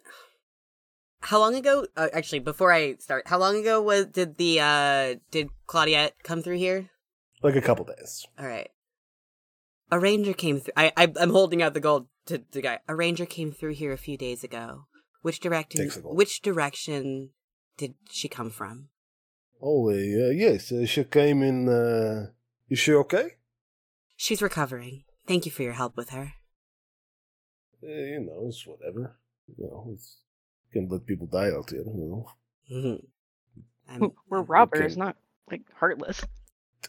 [SPEAKER 2] how long ago? Uh, actually, before I start, how long ago was did the uh did Claudette come through here?
[SPEAKER 1] Like a couple days.
[SPEAKER 2] All right. A ranger came through. I, I I'm holding out the gold to the guy. A ranger came through here a few days ago. Which direction?
[SPEAKER 1] Takes the gold.
[SPEAKER 2] Which direction did she come from?
[SPEAKER 1] Oh, uh, yes, uh, she came in. Uh, is she okay?
[SPEAKER 2] She's recovering. Thank you for your help with her.
[SPEAKER 1] Uh, you know, it's whatever. You know, it's can let people die out here. You know.
[SPEAKER 2] Mhm.
[SPEAKER 3] We're robbers,
[SPEAKER 1] okay.
[SPEAKER 3] not like heartless.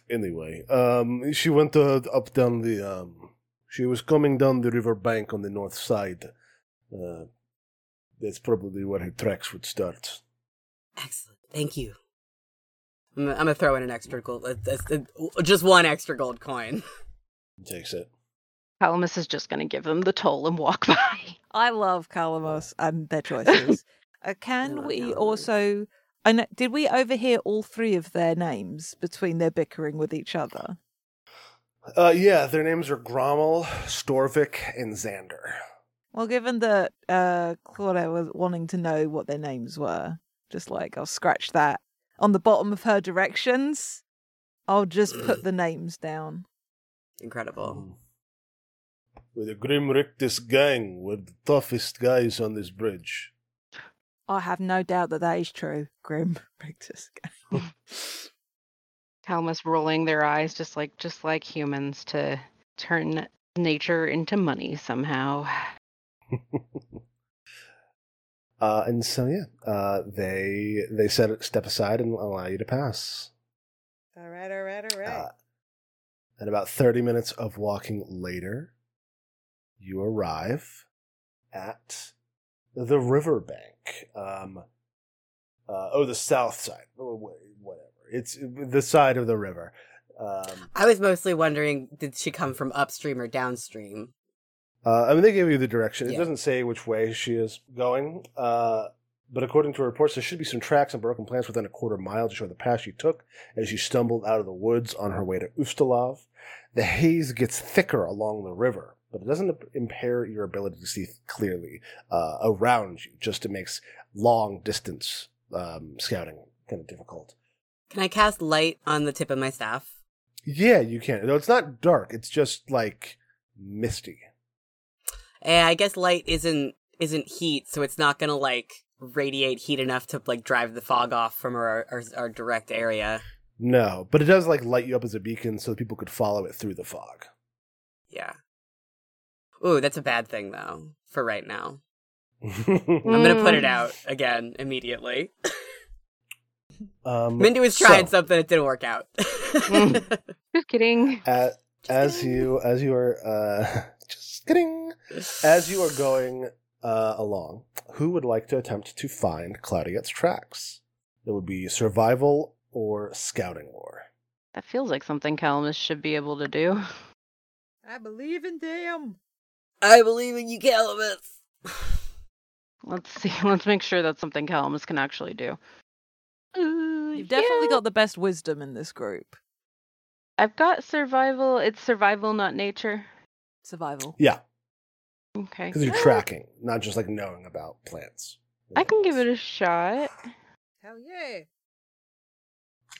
[SPEAKER 1] Anyway, um, she went uh, up down the um. She was coming down the river bank on the north side. Uh, that's probably where her tracks would start.
[SPEAKER 2] Excellent. Thank you. I'm, I'm gonna throw in an extra gold, uh, uh, just one extra gold coin.
[SPEAKER 1] Takes it.
[SPEAKER 3] Calamus is just going to give them the toll and walk by.
[SPEAKER 5] I love Calamus and their choices. uh, can we
[SPEAKER 2] Calamos.
[SPEAKER 5] also? I know, did we overhear all three of their names between their bickering with each other?
[SPEAKER 1] Uh, yeah, their names are Grommel, Storvik, and Xander.
[SPEAKER 5] Well, given that uh, Claudia was wanting to know what their names were, just like I'll scratch that on the bottom of her directions. I'll just put the names down.
[SPEAKER 2] Incredible.
[SPEAKER 1] With the Grim Rictus gang, we're the toughest guys on this bridge.
[SPEAKER 5] I have no doubt that that is true. Grim Rictus.
[SPEAKER 3] Calamus rolling their eyes just like just like humans to turn nature into money somehow.
[SPEAKER 1] uh, and so yeah, uh, they they set it, step aside and allow you to pass.
[SPEAKER 5] all right, all right, all
[SPEAKER 1] Uh, and about thirty minutes of walking later, you arrive at the riverbank. Um, uh, oh, the south side. Oh, whatever. It's the side of the river. Um,
[SPEAKER 2] I was mostly wondering, did she come from upstream or downstream?
[SPEAKER 1] Uh, I mean, they gave you the direction. It
[SPEAKER 2] Yeah.
[SPEAKER 1] doesn't say which way she is going, uh, but according to reports, there should be some tracks and broken plants within a quarter mile to show the path she took as she stumbled out of the woods on her way to Ustalav. The haze gets thicker along the river, but it doesn't impair your ability to see clearly uh, around you. Just it makes long distance um, scouting kind of difficult.
[SPEAKER 2] Can I cast light on the tip of my staff?
[SPEAKER 1] Yeah, you can. No, it's not dark. It's just like misty.
[SPEAKER 2] Eh, I guess light isn't isn't heat, so it's not gonna like radiate heat enough to like drive the fog off from our our, our direct area.
[SPEAKER 1] No, but it does like light you up as a beacon so people could follow it through the fog.
[SPEAKER 2] Yeah. Ooh, that's a bad thing though. For right now, I'm gonna put it
[SPEAKER 3] Mm.
[SPEAKER 2] out again immediately.
[SPEAKER 1] um,
[SPEAKER 2] Mindy was trying
[SPEAKER 1] so,
[SPEAKER 2] something; it didn't work out.
[SPEAKER 3] Just kidding.
[SPEAKER 1] a- as you as you are uh, just kidding. As you are going uh, along, who would like to attempt to find Claudiette's tracks? It would be survival or scouting lore.
[SPEAKER 3] That feels like something Calamus should be able to do.
[SPEAKER 5] I believe in them.
[SPEAKER 2] I believe in you, Calamus.
[SPEAKER 3] Let's see. Let's make sure that's something Calamus can actually do. Uh,
[SPEAKER 5] You've definitely
[SPEAKER 3] yeah.
[SPEAKER 5] got the best wisdom in this group.
[SPEAKER 3] I've got survival. It's survival, not nature.
[SPEAKER 5] Survival.
[SPEAKER 1] Yeah,
[SPEAKER 3] Okay.
[SPEAKER 1] because you're tracking, not just like knowing about plants.
[SPEAKER 3] I can give it a shot.
[SPEAKER 5] Hell yeah.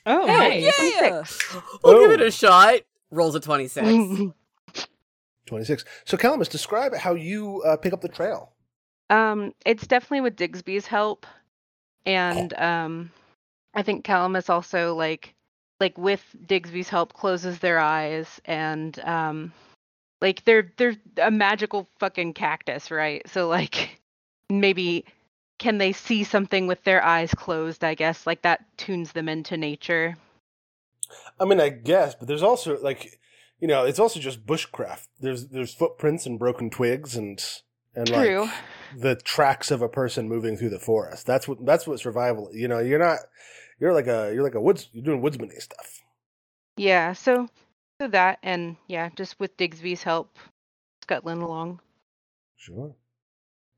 [SPEAKER 4] Oh,
[SPEAKER 3] Hey,
[SPEAKER 4] nice.
[SPEAKER 5] Yeah.
[SPEAKER 2] We'll give it
[SPEAKER 1] Oh.
[SPEAKER 2] a shot. Rolls a 26.
[SPEAKER 1] 26. So, Calamus, describe how you uh, pick up the trail.
[SPEAKER 3] um, it's definitely with Digsby's help, and um, I think Calamus also like like with Digsby's help closes their eyes and um, like they're they're a magical fucking cactus, right? So like maybe can they see something with their eyes closed? I guess like that tunes them into nature.
[SPEAKER 1] I mean, I guess, but there's also like, you know, it's also just bushcraft. There's there's footprints and broken twigs and and
[SPEAKER 3] True.
[SPEAKER 1] like the tracks of a person moving through the forest. That's what that's what survival. You know, you're not you're like a you're like a woods you're doing woodsman stuff.
[SPEAKER 3] Yeah, so so that and yeah, just with Digsby's help, scuttling along.
[SPEAKER 1] Sure.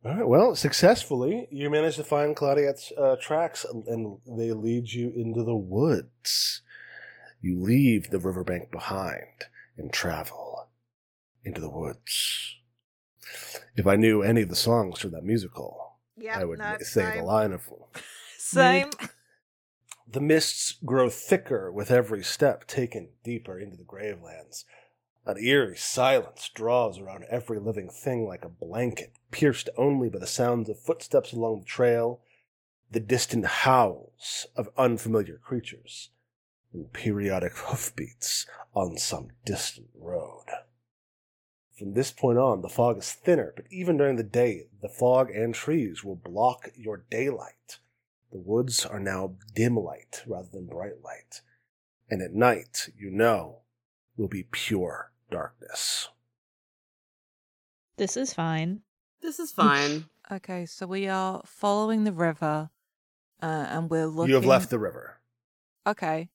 [SPEAKER 1] All right. Well, successfully, you manage to find Claudiette's uh, tracks, and they lead you into the woods. You leave the riverbank behind and travel into the woods. If I knew any of the songs from that musical,
[SPEAKER 5] Yeah.
[SPEAKER 1] I would say the line of
[SPEAKER 5] Same.
[SPEAKER 1] The mists grow thicker with every step taken deeper into the gravelands. An eerie silence draws around every living thing like a blanket, pierced only by the sounds of footsteps along the trail, the distant howls of unfamiliar creatures, and periodic hoofbeats on some distant road. From this point on, the fog is thinner, but even during the day, the fog and trees will block your daylight. The woods are now dim light rather than bright light. And at night, you know, will be pure darkness.
[SPEAKER 4] This is fine.
[SPEAKER 2] This is fine.
[SPEAKER 5] Okay, so we are following the river, uh, and we're looking.
[SPEAKER 1] You have left the river.
[SPEAKER 5] Okay.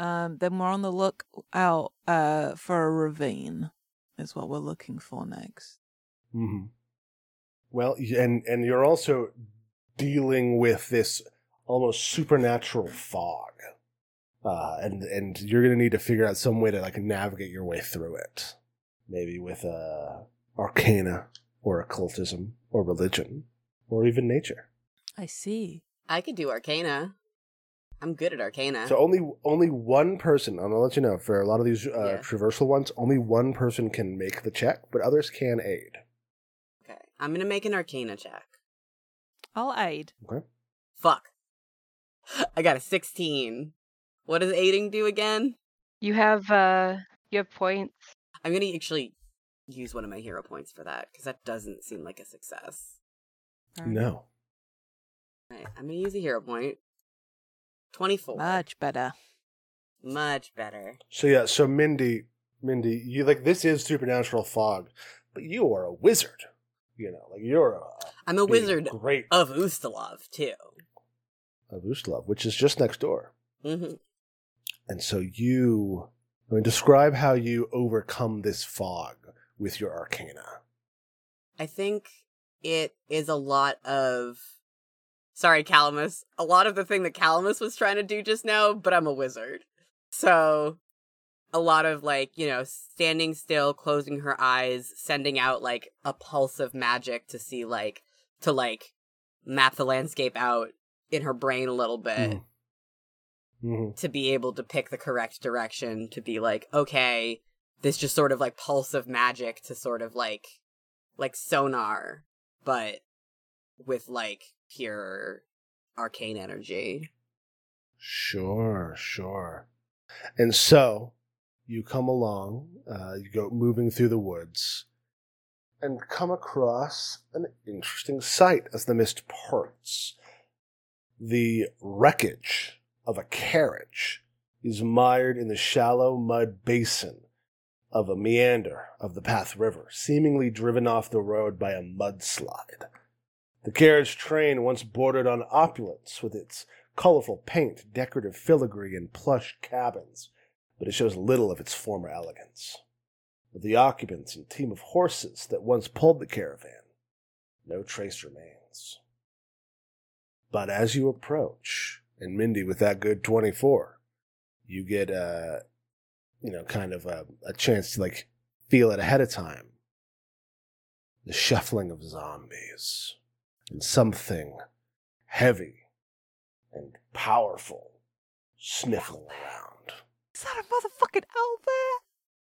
[SPEAKER 5] Um, then we're on the lookout uh, for a ravine, is what we're looking for next.
[SPEAKER 1] Mm-hmm. Well, and and you're also dealing with this almost supernatural fog, uh, and and you're gonna need to figure out some way to like navigate your way through it. Maybe with uh, arcana or occultism or religion or even nature.
[SPEAKER 5] I see.
[SPEAKER 2] I could do Arcana. I'm good at Arcana.
[SPEAKER 1] So only only one person. I'm gonna let you know for a lot of these uh,
[SPEAKER 2] Yeah.
[SPEAKER 1] traversal ones, only one person can make the check, but others can aid.
[SPEAKER 2] okay, I'm gonna make an Arcana check.
[SPEAKER 5] I'll aid.
[SPEAKER 1] Okay.
[SPEAKER 2] Fuck. I got a 16. What does aiding do again?
[SPEAKER 3] You have uh you have points.
[SPEAKER 2] I'm gonna actually use one of my hero points for that because that doesn't seem like a success.
[SPEAKER 5] Fair enough.
[SPEAKER 1] No.
[SPEAKER 2] Right, I'm gonna use a hero point. 24.
[SPEAKER 5] Much better.
[SPEAKER 2] Much better.
[SPEAKER 1] So yeah, so Mindy, Mindy, you like this is supernatural fog, but you are a wizard. You know, like you're a
[SPEAKER 2] I'm a wizard
[SPEAKER 1] great
[SPEAKER 2] of Ustalav, too.
[SPEAKER 1] of Ustalav, which is just next door.
[SPEAKER 2] hmm
[SPEAKER 1] And so you, I mean, describe how you overcome this fog with your arcana.
[SPEAKER 2] I think it is a lot of. Sorry, Calamus. A lot of the thing that Calamus was trying to do just now, but I'm a wizard. So, a lot of like, you know, standing still, closing her eyes, sending out like a pulse of magic to see, like, to like map the landscape out in her brain a little bit.
[SPEAKER 1] Mm. hmm
[SPEAKER 2] to be able to pick the correct direction to be like okay this just sort of like pulse of magic to sort of like like sonar but with like pure arcane energy
[SPEAKER 1] Sure, sure. And so you come along, uh, you go moving through the woods, and come across an interesting sight as the mist parts. The wreckage of a carriage is mired in the shallow mud basin of a meander of the Path River, seemingly driven off the road by a mudslide. The carriage train once bordered on opulence with its colorful paint, decorative filigree, and plush cabins, but it shows little of its former elegance. of the occupants and team of horses that once pulled the caravan. No trace remains. But as you approach, and Mindy with that good 24, you get a, you know, kind of a, a chance to like feel it ahead of time. The shuffling of zombies and something heavy and powerful sniffling around.
[SPEAKER 5] Is that a motherfucking owlbear?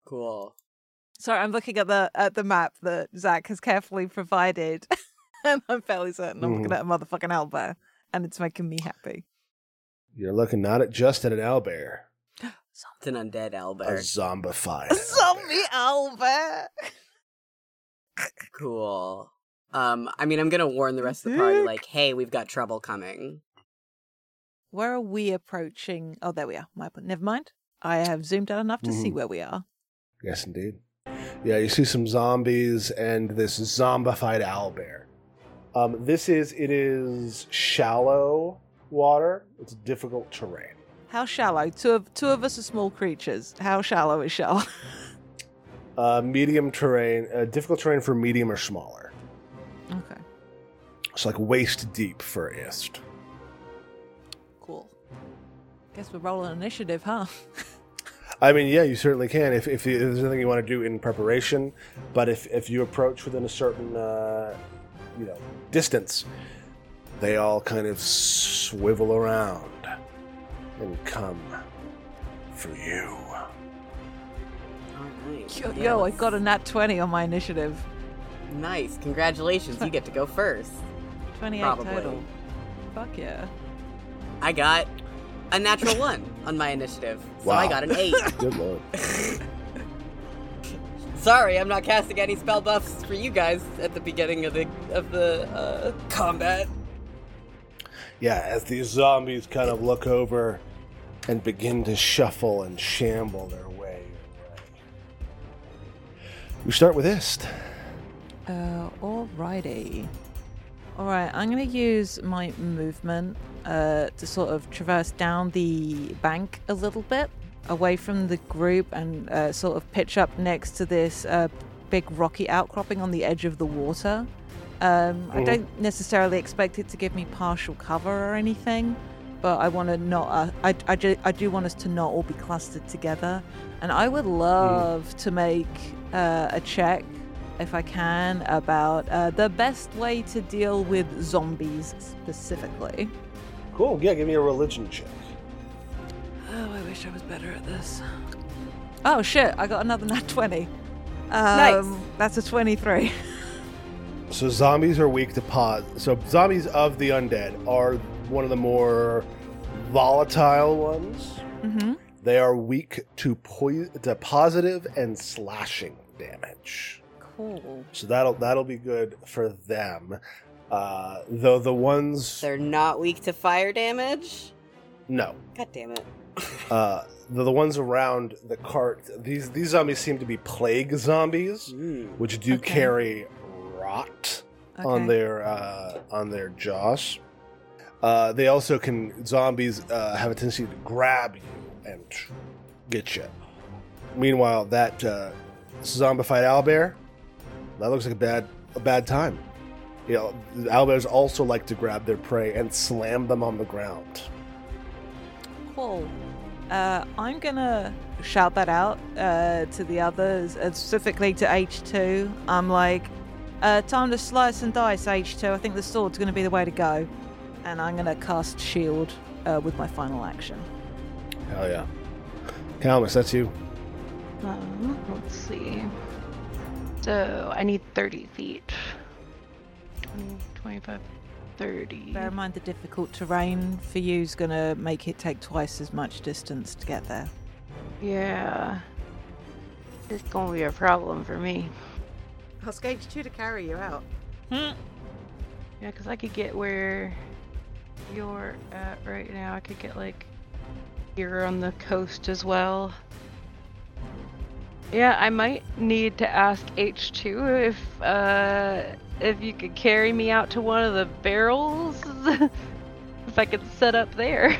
[SPEAKER 2] Cool.
[SPEAKER 5] Sorry, I'm looking at the at the map that Zach has carefully provided, and I'm fairly certain I'm looking
[SPEAKER 1] Mhm.
[SPEAKER 5] at a motherfucking owlbear, and it's making me happy.
[SPEAKER 1] You're looking not at just at an owlbear,
[SPEAKER 2] It's an undead
[SPEAKER 1] a
[SPEAKER 2] owlbear.
[SPEAKER 1] zombified
[SPEAKER 5] A
[SPEAKER 1] owlbear.
[SPEAKER 5] zombie owlbear.
[SPEAKER 2] Cool. Um, I mean, I'm gonna warn the rest of the party, like, hey, we've got trouble coming.
[SPEAKER 5] Where are we approaching? Oh, there we are. My never mind. I have zoomed out enough to see
[SPEAKER 1] Mhm.
[SPEAKER 5] where we are.
[SPEAKER 1] Yes, indeed. Yeah, you see some zombies and this zombified owlbear. Um, this is it is shallow water. It's difficult terrain.
[SPEAKER 5] How shallow? Two of two of us are small creatures. How shallow is shallow?
[SPEAKER 1] Uh, medium terrain, uh, difficult terrain for medium or smaller.
[SPEAKER 5] Okay,
[SPEAKER 1] It's like waist deep for ist.
[SPEAKER 5] cool. Guess we're rolling initiative, huh?
[SPEAKER 1] I mean, yeah, you certainly can if, if, there's anything you want to do in preparation. But if, if you approach within a certain uh, you know distance, they all kind of swivel around and come for you.
[SPEAKER 5] Yo, yo, I got a nat twenty on my initiative.
[SPEAKER 2] Nice. Congratulations. You get to go first.
[SPEAKER 5] Twenty-eight
[SPEAKER 2] Probably.
[SPEAKER 5] total. Fuck yeah.
[SPEAKER 2] I got a natural one on my initiative. So I got an eight.
[SPEAKER 1] Good lord.
[SPEAKER 2] Sorry, I'm not casting any spell buffs for you guys at the beginning of the of the uh, combat.
[SPEAKER 1] Yeah, as these zombies kind of look over and begin to shuffle and shamble their way. We start with Ist.
[SPEAKER 5] Uh, alrighty. Alright, I'm gonna use my movement uh, to sort of traverse down the bank a little bit, away from the group, and uh, sort of pitch up next to this uh, big rocky outcropping on the edge of the water. Um, I
[SPEAKER 1] Mhm.
[SPEAKER 5] don't necessarily expect it to give me partial cover or anything, but I want to not. Uh, I, I, ju- I do want us to not all be clustered together, and I would love to make uh, a check if I can, about uh, the best way to deal with zombies specifically.
[SPEAKER 1] Cool. Yeah, give me a religion check.
[SPEAKER 5] Oh, I wish I was better at this. Oh shit! I got another nat twenty. Um,
[SPEAKER 2] Nice.
[SPEAKER 5] That's a twenty-three.
[SPEAKER 1] So zombies are weak to pos. So zombies of the undead are one of the more volatile ones.
[SPEAKER 5] mm-hmm.
[SPEAKER 1] They are weak to poi- to positive and slashing damage.
[SPEAKER 5] Cool.
[SPEAKER 1] So that'll that'll be good for them. Uh, though the ones
[SPEAKER 2] They're not weak to fire damage.
[SPEAKER 1] no,
[SPEAKER 2] God damn it.
[SPEAKER 1] uh, the, the ones around the cart. These these zombies seem to be plague zombies,
[SPEAKER 2] Mm.
[SPEAKER 1] which do
[SPEAKER 5] Okay.
[SPEAKER 1] carry rot
[SPEAKER 5] Okay.
[SPEAKER 1] on their uh, on their jaws. Uh, they also can zombies uh, have a tendency to grab you and get you. Meanwhile, that uh, zombified owlbear that looks like a bad a bad time. You know, the owlbears also like to grab their prey and slam them on the ground.
[SPEAKER 5] Cool. Uh, I'm gonna shout that out uh, to the others, uh, specifically to H2. I'm like, uh, time to slice and dice, H2. I think the sword's gonna be the way to go. And I'm gonna cast shield uh, with my final action.
[SPEAKER 1] Hell yeah, Calamus, that's you.
[SPEAKER 3] Um, let's see. So I need 30 feet. 20, 25, 30.
[SPEAKER 5] Bear in mind the difficult terrain for you is gonna make it take twice as much distance to get there.
[SPEAKER 3] Yeah. It's gonna be a problem for me.
[SPEAKER 5] Ask H2 to carry you out. Hmm.
[SPEAKER 3] Yeah, because I could get where you're at right now. I could get like here on the coast as well. Yeah, I might need to ask H2 if uh if you could carry me out to one of the barrels if I could set up there.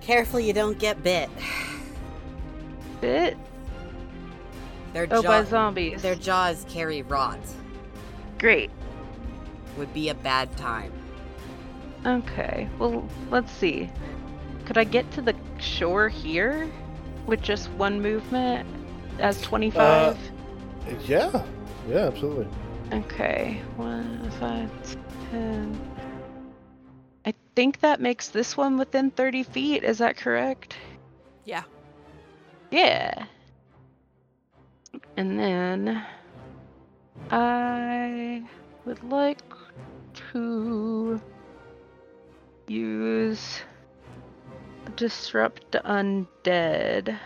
[SPEAKER 2] Careful you don't get bit.
[SPEAKER 3] Bit.
[SPEAKER 2] Their
[SPEAKER 3] Oh,
[SPEAKER 2] jaw-
[SPEAKER 3] by zombies.
[SPEAKER 2] Their jaws carry rot.
[SPEAKER 3] Great.
[SPEAKER 2] Would be a bad time.
[SPEAKER 3] Okay. Well, let's see. Could I get to the shore here with just one movement as uh, 25?
[SPEAKER 1] Yeah, yeah, absolutely.
[SPEAKER 3] Okay. One, five, ten. I think that makes this one within 30 feet. Is that correct?
[SPEAKER 5] Yeah.
[SPEAKER 3] Yeah. And then I would like to use disrupt undead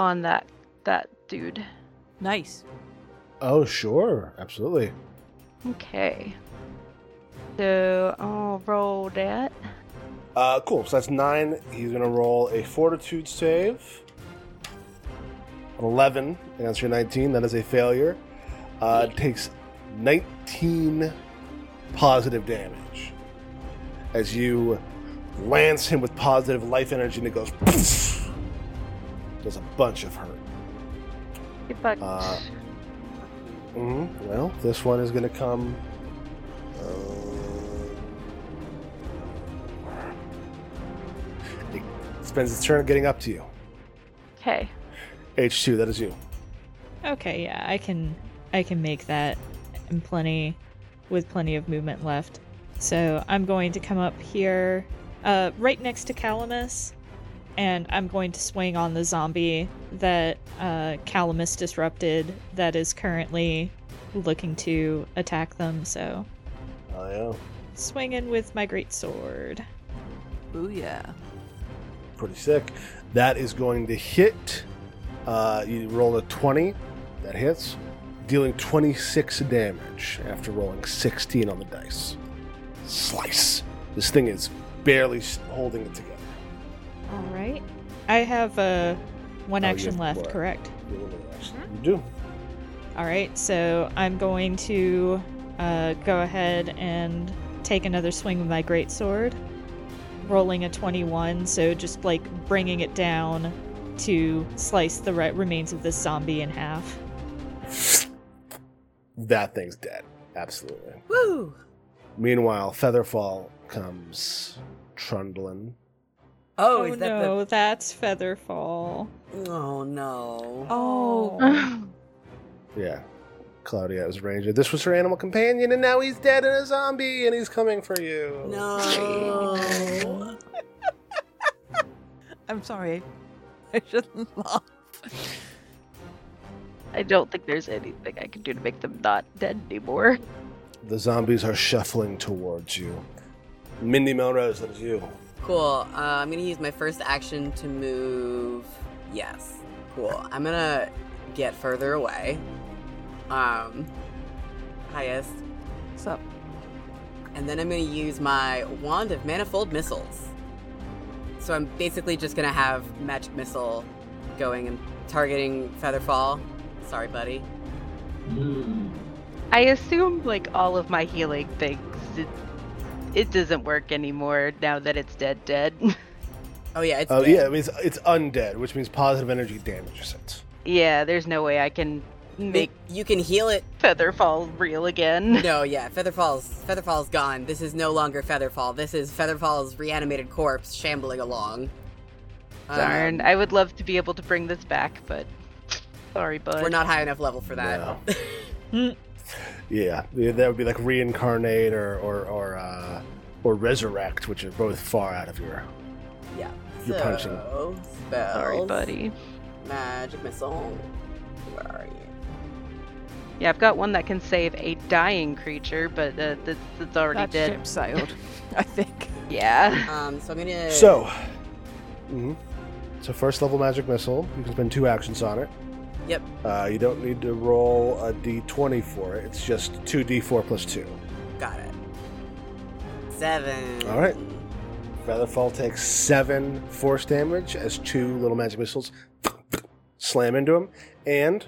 [SPEAKER 3] on that that dude.
[SPEAKER 5] Nice.
[SPEAKER 1] Oh, sure, absolutely.
[SPEAKER 3] Okay. So I'll roll that.
[SPEAKER 1] Uh, cool. So that's nine. He's gonna roll a Fortitude save. An Eleven against your nineteen. That is a failure. Uh, takes nineteen positive damage as you lance him with positive life energy, and it goes. Poof, does a bunch of hurt.
[SPEAKER 3] Get back.
[SPEAKER 1] Uh, hmm Well, this one is going to come. Uh, it spends its turn getting up to you.
[SPEAKER 3] okay.
[SPEAKER 1] H2, that is you.
[SPEAKER 4] Okay, yeah, I can I can make that in plenty with plenty of movement left. So I'm going to come up here, uh, right next to Calamus, and I'm going to swing on the zombie that uh, Calamus disrupted that is currently looking to attack them. So
[SPEAKER 1] Oh, yeah.
[SPEAKER 4] swinging with my great sword.
[SPEAKER 5] yeah.
[SPEAKER 1] Pretty sick. That is going to hit. Uh, you roll a 20. That hits. Dealing 26 damage after rolling 16 on the dice. Slice. This thing is barely holding it together.
[SPEAKER 4] All right. I have uh, one
[SPEAKER 1] Oh,
[SPEAKER 4] action
[SPEAKER 1] have
[SPEAKER 4] left,
[SPEAKER 1] more.
[SPEAKER 4] correct?
[SPEAKER 1] You do.
[SPEAKER 4] All right, so I'm going to uh, go ahead and take another swing with my great sword, rolling a 21. So just like bringing it down to slice the re- remains of this zombie in half.
[SPEAKER 1] That thing's dead. Absolutely.
[SPEAKER 2] Woo!
[SPEAKER 1] Meanwhile, Featherfall comes trundling.
[SPEAKER 2] Oh, oh, is that
[SPEAKER 4] no, that's Featherfall.
[SPEAKER 2] Oh no.
[SPEAKER 5] Oh.
[SPEAKER 1] Yeah. Claudia is ranger. This was her animal companion, and now he's dead and a zombie, and he's coming for you.
[SPEAKER 2] No.
[SPEAKER 5] I'm sorry. I shouldn't laugh.
[SPEAKER 3] I don't think there's anything I can do to make them not dead anymore.
[SPEAKER 1] The zombies are shuffling towards you. Mindy Melrose, that is you.
[SPEAKER 2] Cool. Uh, I'm gonna use my first action to move. Yes. Cool. I'm gonna get further away. Um, highest,
[SPEAKER 5] What's up?
[SPEAKER 2] and then I'm gonna use my wand of manifold missiles. So I'm basically just gonna have magic missile going and targeting Featherfall. Sorry, buddy.
[SPEAKER 3] I assume like all of my healing things, it, it doesn't work anymore now that it's dead. Dead.
[SPEAKER 2] Oh yeah, it's
[SPEAKER 1] Oh
[SPEAKER 2] dead.
[SPEAKER 1] yeah, it means it's undead, which means positive energy damages it.
[SPEAKER 3] yeah, there's no way I can make
[SPEAKER 2] You can heal it
[SPEAKER 3] Featherfall real again.
[SPEAKER 2] No, yeah, Featherfall's Featherfall's gone. This is no longer Featherfall. This is Featherfall's reanimated corpse shambling along.
[SPEAKER 3] Darn,
[SPEAKER 2] Um,
[SPEAKER 3] I would love to be able to bring this back, but sorry, bud.
[SPEAKER 2] we're not high enough level for that.
[SPEAKER 1] No. Yeah, yeah, that would be like reincarnate or or or, uh, or resurrect, which are both far out of your.
[SPEAKER 2] yeah.
[SPEAKER 1] You're
[SPEAKER 2] so,
[SPEAKER 1] punching.
[SPEAKER 2] Spells.
[SPEAKER 3] Sorry, buddy.
[SPEAKER 2] Magic missile. Where are you?
[SPEAKER 3] Yeah, I've got one that can save a dying creature, but uh, that's, that's already
[SPEAKER 5] That
[SPEAKER 3] dead.
[SPEAKER 5] ship sailed, I think.
[SPEAKER 3] Yeah.
[SPEAKER 2] Um, so I'm gonna.
[SPEAKER 1] So, mhm. so first level magic missile. You can spend two actions on it.
[SPEAKER 2] Yep.
[SPEAKER 1] Uh, you don't need to roll a d20 for it. It's just two d4 plus two.
[SPEAKER 2] Got it. Seven.
[SPEAKER 1] All right. Featherfall takes seven force damage as two little magic missiles slam into him, and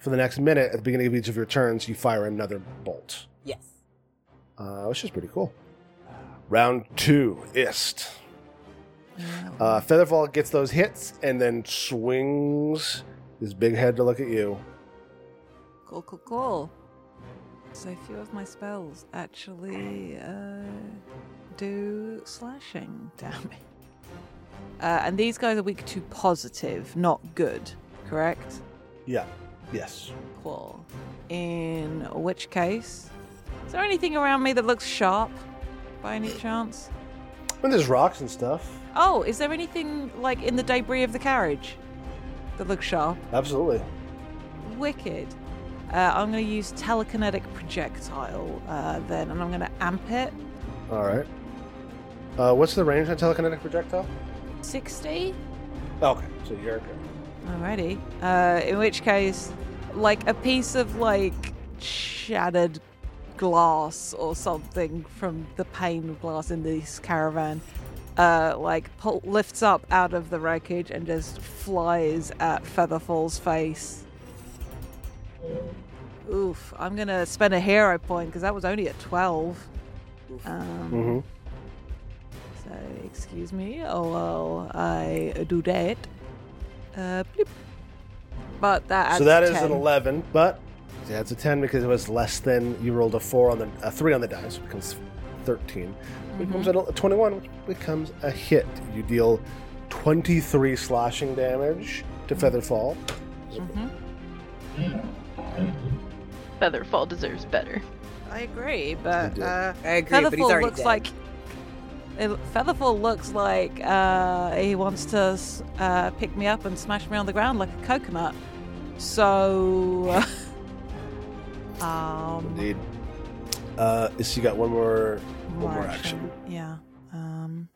[SPEAKER 1] for the next minute, at the beginning of each of your turns, you fire another bolt,
[SPEAKER 2] Yes.
[SPEAKER 1] uh, which is pretty cool. Round two, Ist. Uh, Featherfall gets those hits and then swings his big head to look at you.
[SPEAKER 5] Cool, cool, cool. So few of my spells actually uh, do slashing damage. Uh, and these guys are weak to positive, not good, correct?
[SPEAKER 1] Yeah. Yes.
[SPEAKER 5] Cool. In which case, is there anything around me that looks sharp by any chance?
[SPEAKER 1] And there's rocks and stuff.
[SPEAKER 5] Oh, is there anything like in the debris of the carriage that looks sharp?
[SPEAKER 1] Absolutely.
[SPEAKER 5] Wicked. Uh, I'm going to use telekinetic projectile uh, then, and I'm going to amp it.
[SPEAKER 1] All right. Uh, what's the range on telekinetic projectile?
[SPEAKER 5] 60.
[SPEAKER 1] Okay, so you're good.
[SPEAKER 5] Alrighty. Uh, in which case, like a piece of like shattered glass or something from the pane of glass in this caravan, uh, like pull- lifts up out of the wreckage and just flies at Featherfall's face. Oof! I'm gonna spend a hero point because that was only at twelve. Um,
[SPEAKER 1] Mm-hmm.
[SPEAKER 5] so, excuse me while I do that. Uh, bloop. But that adds
[SPEAKER 1] So that is
[SPEAKER 5] 10.
[SPEAKER 1] an 11, but yeah, it's a 10 because it was less than you rolled a 4 on the a 3 on the dice, which becomes 13. It becomes
[SPEAKER 5] Mm-hmm.
[SPEAKER 1] a 21, which becomes a hit. You deal 23 slashing damage to Featherfall.
[SPEAKER 5] Mhm.
[SPEAKER 3] Featherfall deserves better.
[SPEAKER 5] I agree, but uh,
[SPEAKER 2] I agree, but he's
[SPEAKER 5] Featherfall
[SPEAKER 2] already
[SPEAKER 5] looks
[SPEAKER 2] dead.
[SPEAKER 5] like it, Featherfall looks like uh, he wants to uh, pick me up and smash me on the ground like a coconut. So, um,
[SPEAKER 1] Indeed. Uh, so you got one more one more
[SPEAKER 5] more
[SPEAKER 1] action.
[SPEAKER 5] Yeah. Um,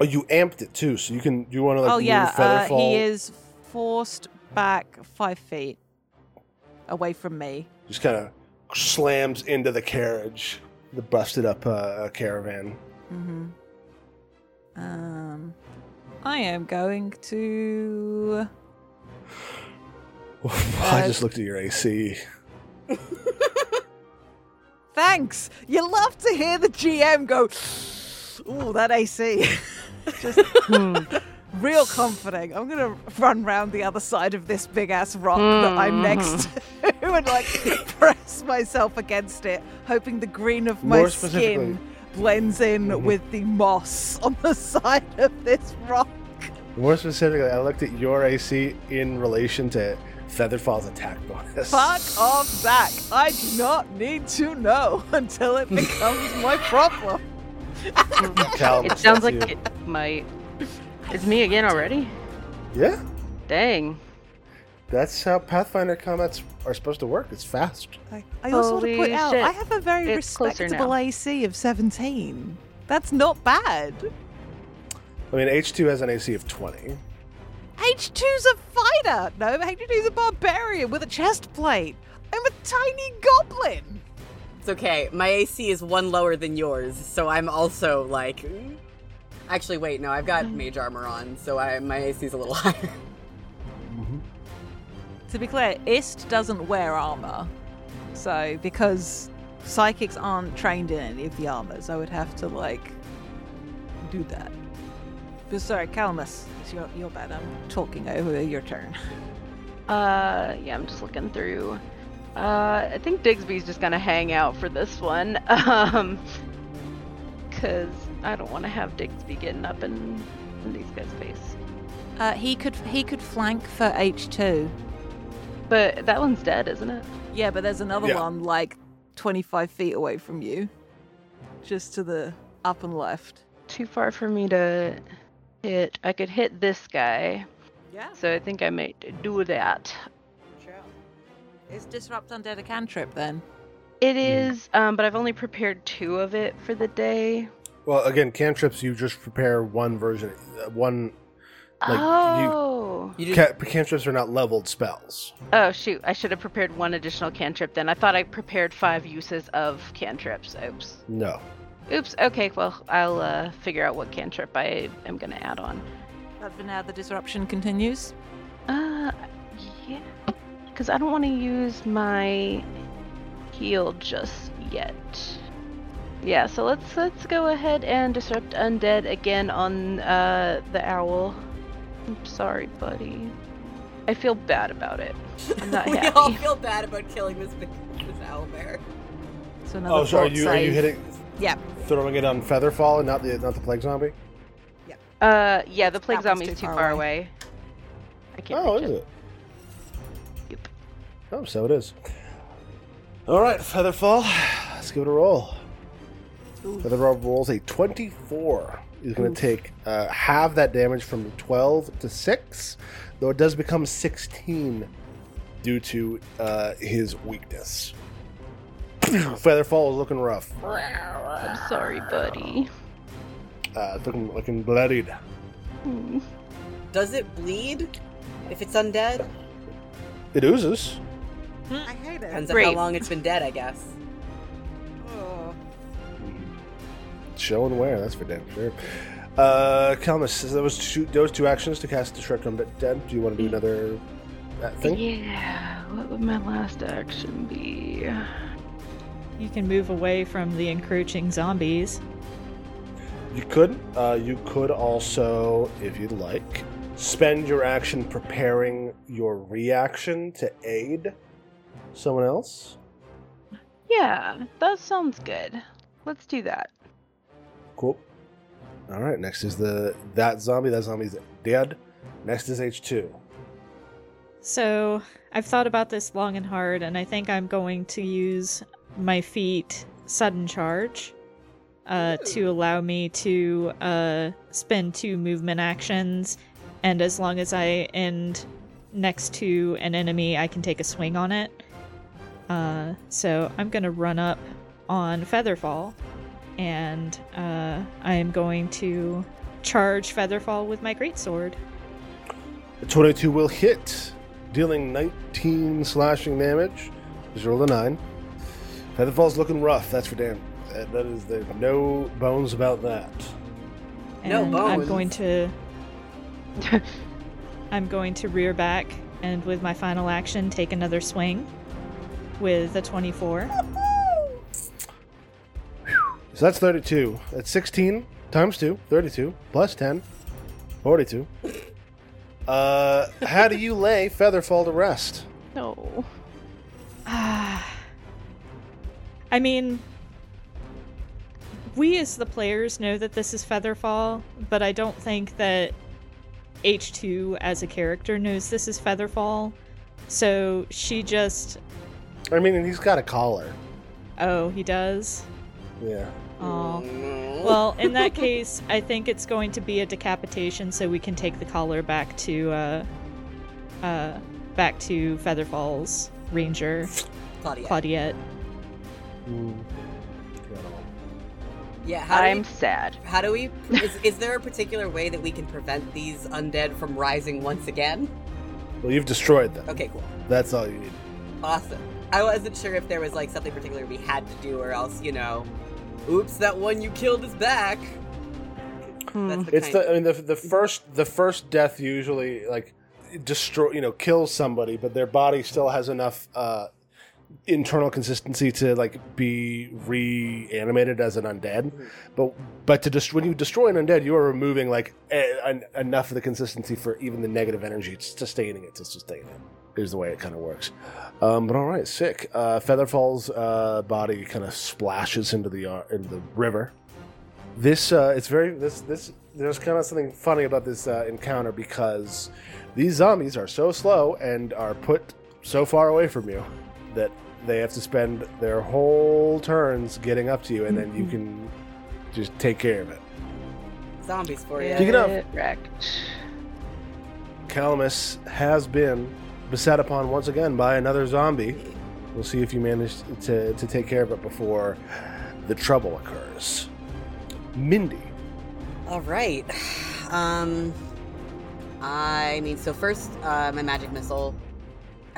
[SPEAKER 1] Oh, you amped it too, so you can. Do you want to like
[SPEAKER 5] oh yeah, uh, he is forced back five feet away from me.
[SPEAKER 1] Just kind of slams into the carriage, the busted up uh, caravan.
[SPEAKER 5] Mm-hmm. Um, I am going to.
[SPEAKER 1] I just looked at your AC.
[SPEAKER 5] Thanks. You love to hear the GM go. Ooh, that AC. Just hmm, real comforting. I'm gonna run round the other side of this big ass rock that I'm next to and like press myself against it, hoping the green of my skin blends in
[SPEAKER 1] Mhm.
[SPEAKER 5] with the moss on the side of this rock.
[SPEAKER 1] More specifically, I looked at your AC in relation to Featherfall's attack bonus.
[SPEAKER 5] Fuck off, Zach. I do not need to know until it becomes my problem.
[SPEAKER 3] It sounds
[SPEAKER 1] that's
[SPEAKER 3] like
[SPEAKER 1] you.
[SPEAKER 3] it might. It's me again already?
[SPEAKER 1] Yeah,
[SPEAKER 3] Dang.
[SPEAKER 1] that's how Pathfinder combats are supposed to work. It's fast.
[SPEAKER 5] I, I also want to
[SPEAKER 3] Holy
[SPEAKER 5] put out
[SPEAKER 3] shit.
[SPEAKER 5] I have a very
[SPEAKER 3] It's
[SPEAKER 5] respectable. AC of 17. That's not bad.
[SPEAKER 1] I mean, H2 has an AC of 20.
[SPEAKER 5] H2's a fighter. No, H2's a barbarian with a chest plate. I'm a tiny goblin.
[SPEAKER 2] It's okay. My AC is one lower than yours, so I'm also like. Actually, wait, no, I've got mm. mage armor on, so I my AC is a little higher.
[SPEAKER 5] To be clear, Ist doesn't wear armor. So, because psychics aren't trained in any of the armors, I would have to, like, do that. But sorry, Calamus, it's your, your bad. I'm talking over your turn.
[SPEAKER 3] Uh, yeah, I'm just looking through. Uh, I think Digsby's just gonna hang out for this one. Um, cause I don't want to have Digsby getting up in, in these guys' face.
[SPEAKER 5] Uh, he could he could flank for H2.
[SPEAKER 3] But that one's dead, isn't it?
[SPEAKER 5] Yeah, but there's another
[SPEAKER 1] Yeah.
[SPEAKER 5] one like 25 feet away from you. Just to the up and left.
[SPEAKER 3] Too far for me to hit. I could hit this guy,
[SPEAKER 5] Yeah,
[SPEAKER 3] so I think I might do that.
[SPEAKER 5] sure. Is Disrupt Undead a cantrip then?
[SPEAKER 3] It is, um, but I've only prepared two of it for the day.
[SPEAKER 1] Well, again, cantrips, you just prepare one version. uh, One. Like,
[SPEAKER 3] oh.
[SPEAKER 2] You just,
[SPEAKER 1] Ca- cantrips are not leveled spells.
[SPEAKER 3] Oh shoot! I should have prepared one additional cantrip. Then I thought I prepared five uses of cantrips. Oops.
[SPEAKER 1] No.
[SPEAKER 3] Oops. Okay. Well, I'll uh, figure out what cantrip I am gonna add on.
[SPEAKER 5] But for now, the disruption continues.
[SPEAKER 3] Uh, yeah. Because I don't want to use my heal just yet. Yeah. So let's let's go ahead and disrupt undead again on uh the owl. I'm sorry, buddy. I feel bad about it. I'm not
[SPEAKER 2] we
[SPEAKER 3] happy.
[SPEAKER 2] all feel bad about killing this big, this owlbear.
[SPEAKER 5] So another
[SPEAKER 1] Oh, so are
[SPEAKER 5] fort
[SPEAKER 1] you are you hitting
[SPEAKER 5] Yep.
[SPEAKER 1] throwing it on Featherfall and not the not the plague zombie? Yeah.
[SPEAKER 3] Uh, yeah, the plague
[SPEAKER 5] That one's
[SPEAKER 3] zombie's
[SPEAKER 5] too
[SPEAKER 3] too
[SPEAKER 5] far
[SPEAKER 3] far
[SPEAKER 5] away.
[SPEAKER 3] away. I can't
[SPEAKER 1] Oh, is
[SPEAKER 3] it.
[SPEAKER 1] it?
[SPEAKER 3] Yep.
[SPEAKER 1] Oh, so it is. All right, Featherfall. Let's give it a roll. Featherfall rolls a 24. He's going to take uh, half that damage from 12 to 6, though it does become 16 due to uh, his weakness. Featherfall is looking rough.
[SPEAKER 3] I'm sorry, buddy.
[SPEAKER 1] Uh, it's looking, looking bloodied.
[SPEAKER 3] Hmm.
[SPEAKER 2] Does it bleed if it's undead?
[SPEAKER 1] It oozes.
[SPEAKER 5] I hate it.
[SPEAKER 2] Depends on how long it's been dead, I guess.
[SPEAKER 5] Oh.
[SPEAKER 1] Show and wear, that's for damn sure. Uh, Calamus, those two, those two actions to cast Destroy Combat Dead. Do you want to do another uh, thing?
[SPEAKER 3] Yeah, what would my last action be?
[SPEAKER 4] You can move away from the encroaching zombies.
[SPEAKER 1] You could. Uh, you could also, if you'd like, spend your action preparing your reaction to aid someone else.
[SPEAKER 3] Yeah, that sounds good. Let's do that.
[SPEAKER 1] Cool. All right. Next is the that zombie. That zombie's dead. Next is H two.
[SPEAKER 4] So I've thought about this long and hard, and I think I'm going to use my feat sudden charge uh, to allow me to uh, spend two movement actions, and as long as I end next to an enemy, I can take a swing on it. Uh, so I'm going to run up on Featherfall, and uh, I am going to charge Featherfall with my greatsword.
[SPEAKER 1] A 22 will hit, dealing 19 slashing damage, 0 to 9. Featherfall's looking rough, that's for damn. That, that is, there's no bones about that.
[SPEAKER 4] And no
[SPEAKER 2] bones.
[SPEAKER 4] I'm going to. I'm going to rear back and with my final action take another swing with a 24.
[SPEAKER 1] So that's 32. That's 16 times 2, 32, plus 10, 42. Uh, how do you lay Featherfall to rest?
[SPEAKER 3] No. Ah.
[SPEAKER 4] I mean, we as the players know that this is Featherfall, but I don't think that H2 as a character knows this is Featherfall. So she just.
[SPEAKER 1] I mean, and he's got a collar.
[SPEAKER 4] Oh, he does?
[SPEAKER 1] Yeah.
[SPEAKER 4] Oh. Well, in that case, I think it's going to be a decapitation, so we can take the collar back to uh, uh, back to Featherfall's ranger
[SPEAKER 2] Claudia.
[SPEAKER 4] Claudette.
[SPEAKER 1] Mm.
[SPEAKER 2] Yeah, how
[SPEAKER 3] I'm
[SPEAKER 2] we,
[SPEAKER 3] sad.
[SPEAKER 2] how do we is, is there a particular way that we can prevent these undead from rising once again?
[SPEAKER 1] Well, you've destroyed them.
[SPEAKER 2] Okay, cool.
[SPEAKER 1] That's all you need.
[SPEAKER 2] Awesome. I wasn't sure if there was like something particular we had to do or else, you know, oops, that one you killed is back.
[SPEAKER 3] Hmm.
[SPEAKER 2] That's the
[SPEAKER 1] It's the I mean the the first the first death usually like destroy you know kills somebody, but their body still has enough uh, internal consistency to like be reanimated as an undead. But but to just when you destroy an undead, you are removing like a, an, enough of the consistency for even the negative energy it's sustaining it to sustain it. Is the way it kind of works. Um, but all right, sick. Uh, Featherfall's uh, body kind of splashes into the uh, into the river this uh, it's very this this there's kind of something funny about this uh, encounter because these zombies are so slow and are put so far away from you that they have to spend their whole turns getting up to you and then you can just take care of it
[SPEAKER 2] zombies for you.
[SPEAKER 1] Speaking of-
[SPEAKER 3] Get wrecked.
[SPEAKER 1] calamus has been beset upon once again by another zombie we'll see if you manage to, to take care of it before the trouble occurs mindy
[SPEAKER 2] All right. Um, I mean, so first, uh, my magic missile.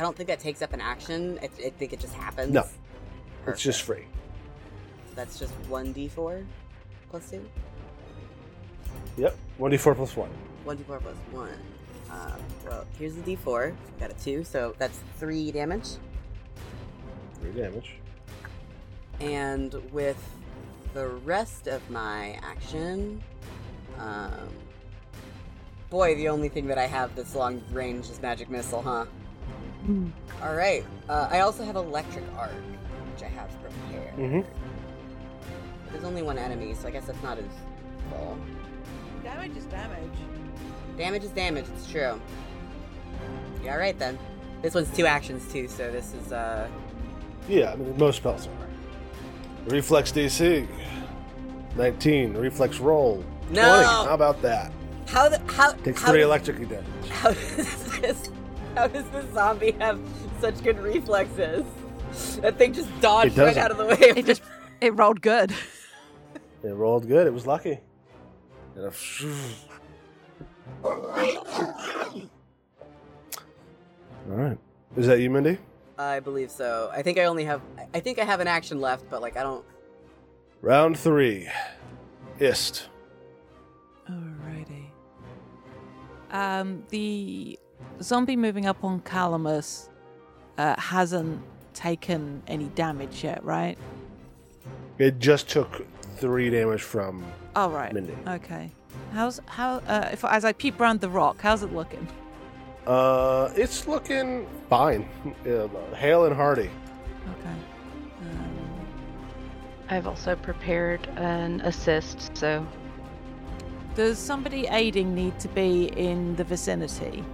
[SPEAKER 2] I don't think that takes up an action. I, I think it just happens.
[SPEAKER 1] No. it's just free
[SPEAKER 2] That's just one d4 plus two.
[SPEAKER 1] yep 1d4 plus 1
[SPEAKER 2] One d4 plus one. Um, well, here's the d4. Got a two, so that's three damage.
[SPEAKER 1] 3 damage
[SPEAKER 2] And with the rest of my action, um, boy, the only thing that I have that's long range is magic missile, huh? All right. Uh, I also have electric arc, which I have prepared.
[SPEAKER 1] Mhm.
[SPEAKER 2] There's only one enemy, so I guess that's not as full.
[SPEAKER 5] Damage is damage.
[SPEAKER 2] Damage is damage. It's true. Yeah, all right then. This one's two actions too, so this is uh.
[SPEAKER 1] Yeah, I mean, most spells are. Reflex DC. 19. Reflex roll.
[SPEAKER 2] No!
[SPEAKER 1] 20. How about that?
[SPEAKER 2] How the how
[SPEAKER 1] Takes
[SPEAKER 2] how
[SPEAKER 1] three
[SPEAKER 2] does-
[SPEAKER 1] electric damage.
[SPEAKER 2] How does this? How does the zombie have such good reflexes? That thing just dodged right out of the way.
[SPEAKER 5] It just it rolled good.
[SPEAKER 1] It rolled good. It was lucky. And a All right. Is that you, Mindy?
[SPEAKER 2] I believe so. I think I only have. I think I have an action left, but like I don't.
[SPEAKER 1] Round three. Ist.
[SPEAKER 5] Alrighty. Um, the zombie moving up on Calamus uh, hasn't taken any damage yet, right?
[SPEAKER 1] It just took three damage from
[SPEAKER 5] Oh, right.
[SPEAKER 1] Mindy.
[SPEAKER 5] Okay. How's how? Uh, if as I peep around the rock, how's it looking?
[SPEAKER 1] Uh, it's looking fine. Uh, hale and hearty.
[SPEAKER 5] Okay. Um,
[SPEAKER 3] I've also prepared an assist, so
[SPEAKER 5] does somebody aiding need to be in the vicinity?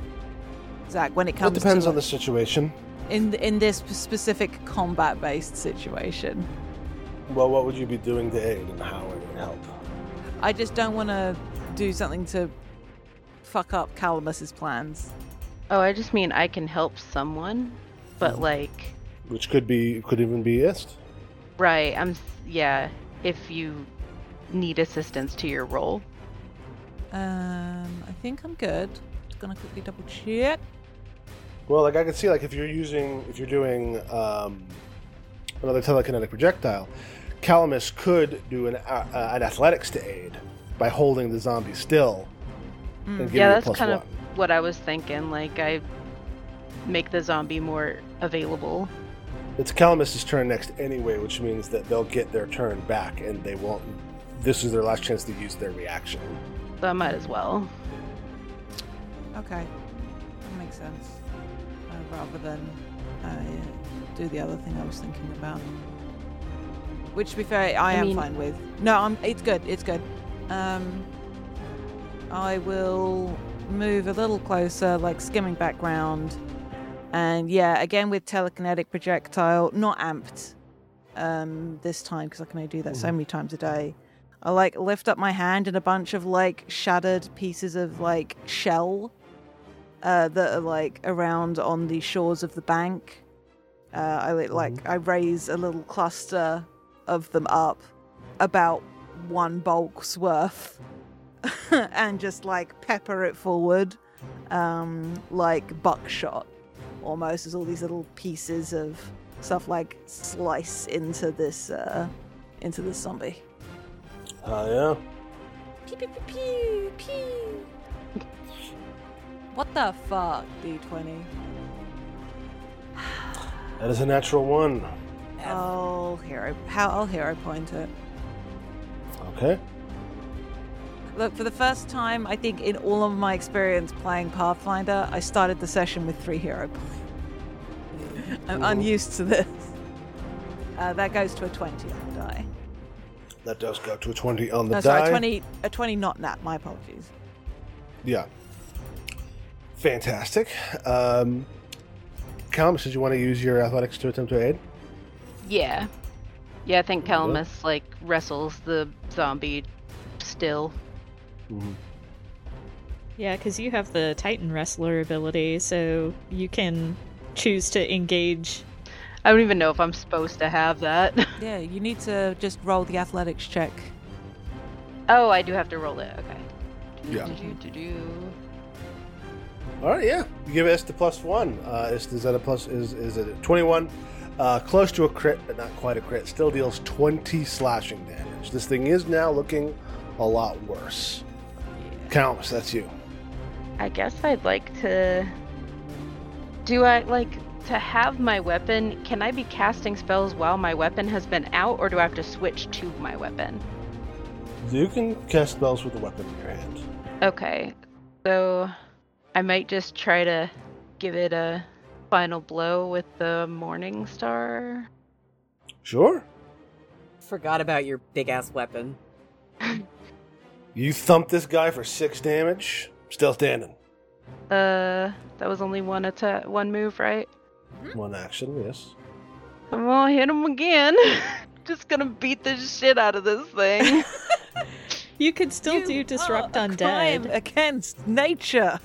[SPEAKER 5] Zach, when it
[SPEAKER 1] It depends
[SPEAKER 5] to
[SPEAKER 1] on the situation.
[SPEAKER 5] in in this specific combat-based situation.
[SPEAKER 1] Well, what would you be doing to aid and how it would help?
[SPEAKER 5] I just don't want to do something to fuck up Calamus's plans.
[SPEAKER 3] oh, I just mean I can help someone, but like,
[SPEAKER 1] Which could be, could even be Ist.
[SPEAKER 3] right? I'm yeah. If you need assistance to your role,
[SPEAKER 5] Um, I think I'm good. Just gonna quickly double check.
[SPEAKER 1] Well, like I can see, like if you're using, if you're doing um, another telekinetic projectile, Calamus could do an uh, uh, an athletics to aid by holding the zombie still and
[SPEAKER 3] yeah, that's kind
[SPEAKER 1] one.
[SPEAKER 3] of what I was thinking. Like, I make the zombie more available.
[SPEAKER 1] It's Calamus's turn next anyway, which means that they'll get their turn back and they won't. This is their last chance to use their reaction.
[SPEAKER 3] So I might as well.
[SPEAKER 5] Okay, that makes sense. Rather than uh, do the other thing I was thinking about. Which, to be fair, I,
[SPEAKER 3] I
[SPEAKER 5] am
[SPEAKER 3] mean-
[SPEAKER 5] fine with. No, I'm. It's good. It's good. Um, I will move a little closer, like skimming background, and yeah, again with telekinetic projectile, not amped. Um, this time because I can only do that so many times a day. I like lift up my hand and a bunch of like shattered pieces of like shell uh, that are like around on the shores of the bank. Uh, I like I raise a little cluster of them up, about one bulk's worth, and just like pepper it forward, um, like buckshot, almost as all these little pieces of stuff like slice into this uh, into this zombie.
[SPEAKER 1] Oh yeah.
[SPEAKER 5] Pew pew pew pew pew. What the fuck, D20?
[SPEAKER 1] That is a natural one.
[SPEAKER 5] I'll hero. How I'll hero point it.
[SPEAKER 1] Okay.
[SPEAKER 5] Look, for the first time, I think in all of my experience playing Pathfinder, I started the session with three hero points. I'm unused to this. Uh, that goes to a 20 on the die.
[SPEAKER 1] That does go to a 20 on the
[SPEAKER 5] No,
[SPEAKER 1] die.
[SPEAKER 5] sorry, 20, a 20 not nat. My apologies.
[SPEAKER 1] Yeah. Fantastic. Um, Calamus, did you want to use your athletics to attempt to aid?
[SPEAKER 3] Yeah. Yeah, I think
[SPEAKER 1] There you go.
[SPEAKER 3] Calamus like wrestles the zombie still.
[SPEAKER 1] Mm-hmm.
[SPEAKER 4] Yeah, because you have the Titan Wrestler ability, so you can choose to engage.
[SPEAKER 3] I don't even know if I'm supposed to have that.
[SPEAKER 5] Yeah, you need to just roll the athletics check.
[SPEAKER 3] oh, I do have to roll it. Okay.
[SPEAKER 1] Yeah. All right, yeah. You give Ist a plus one. Uh, Ist is that a plus? Is is it a twenty-one? Uh, close to a crit, but not quite a crit. Still deals twenty slashing damage. This thing is now looking a lot worse. Calamus, that's you.
[SPEAKER 3] I guess I'd like to. Do I like to have my weapon? Can I be casting spells while my weapon has been out, or do I have to switch to my weapon?
[SPEAKER 1] You can cast spells with the weapon in your hand.
[SPEAKER 3] Okay. So I might just try to give it a final blow with the Morning Star.
[SPEAKER 1] Sure.
[SPEAKER 2] Forgot about your big ass weapon.
[SPEAKER 1] You thump this guy for six damage. Still standing.
[SPEAKER 3] Uh, that was only one attack, one move, right?
[SPEAKER 1] One action, yes.
[SPEAKER 3] I'm gonna hit him again. Just gonna beat the shit out of this thing.
[SPEAKER 4] You could still
[SPEAKER 5] You
[SPEAKER 4] do disrupt
[SPEAKER 5] are a
[SPEAKER 4] undead.
[SPEAKER 5] against nature.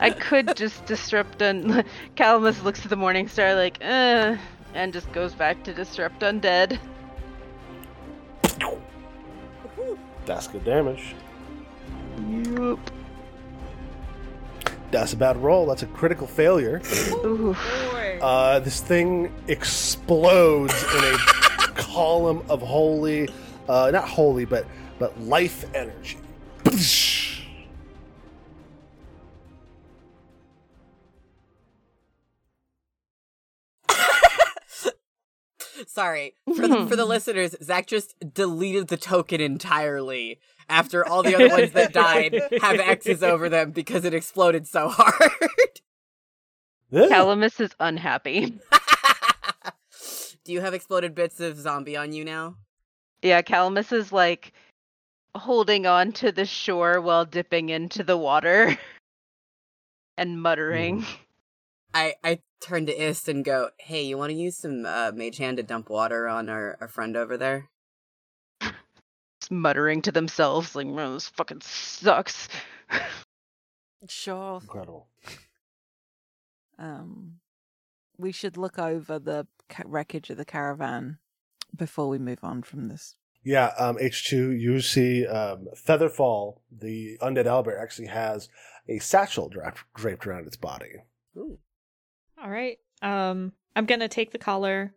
[SPEAKER 3] I could just disrupt un. Calamus looks at the Morning Star like, uh, and just goes back to disrupt undead.
[SPEAKER 1] That's good damage.
[SPEAKER 3] Yup.
[SPEAKER 1] That's a bad roll. That's a critical failure.
[SPEAKER 3] Ooh.
[SPEAKER 1] Uh, this thing explodes in a column of holy, uh, not holy, but but life energy.
[SPEAKER 2] Sorry for the, for the listeners. Zach just deleted the token entirely after all the other ones that died have X's over them because it exploded so hard.
[SPEAKER 3] Calamus is unhappy.
[SPEAKER 2] Do you have exploded bits of zombie on you now?
[SPEAKER 3] Yeah, Calamus is like holding on to the shore while dipping into the water and muttering. Hmm.
[SPEAKER 2] I I turn to Ist and go, "Hey, you want to use some uh, mage hand to dump water on our, our friend over there?"
[SPEAKER 3] just muttering to themselves like, "Man, this fucking sucks."
[SPEAKER 5] Sure.
[SPEAKER 1] Incredible.
[SPEAKER 5] Um, we should look over the ca- wreckage of the caravan before we move on from this.
[SPEAKER 1] Yeah, um, H2, you see um, Featherfall, the undead owlbear, actually has a satchel draped, draped around its body.
[SPEAKER 2] Ooh.
[SPEAKER 4] All right. Um, I'm gonna take the collar,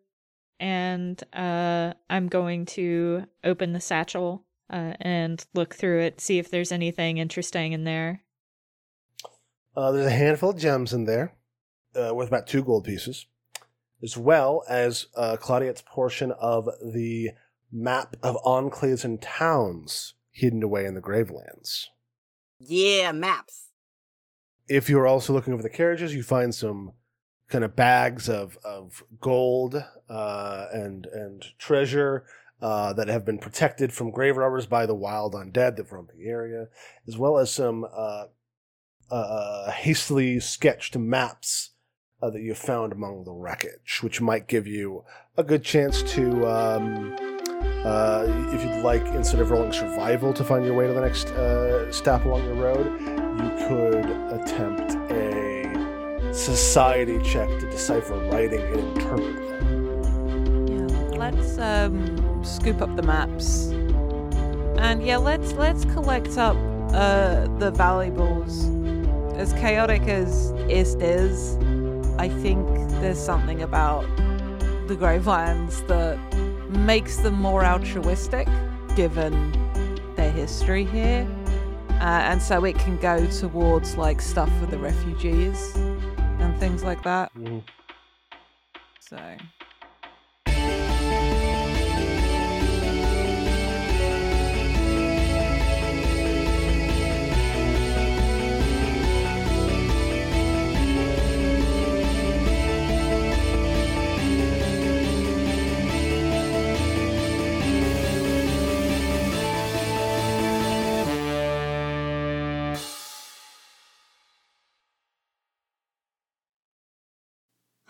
[SPEAKER 4] and uh, I'm going to open the satchel uh, and look through it, see if there's anything interesting in there.
[SPEAKER 1] Uh, there's a handful of gems in there, uh, worth about two gold pieces, as well as uh, Claudiette's portion of the map of enclaves and towns hidden away in the Gravelands.
[SPEAKER 2] Yeah, maps.
[SPEAKER 1] If you're also looking over the carriages, you find some kind of bags of, of gold uh, and and treasure uh, that have been protected from grave robbers by the wild undead that roam the area, as well as some uh, uh, hastily sketched maps uh, that you found among the wreckage, which might give you a good chance to, um, uh, if you'd like, instead of rolling survival to find your way to the next uh, stop along the road, you could attempt society check to decipher writing and interpret them.
[SPEAKER 5] Yeah, let's um, scoop up the maps, and yeah, let's let's collect up uh, the valuables. As chaotic as Ist is, I think there's something about the Gravelands that makes them more altruistic, given their history here, uh, and so it can go towards like stuff for the refugees things like that.
[SPEAKER 1] Mhm.
[SPEAKER 5] So.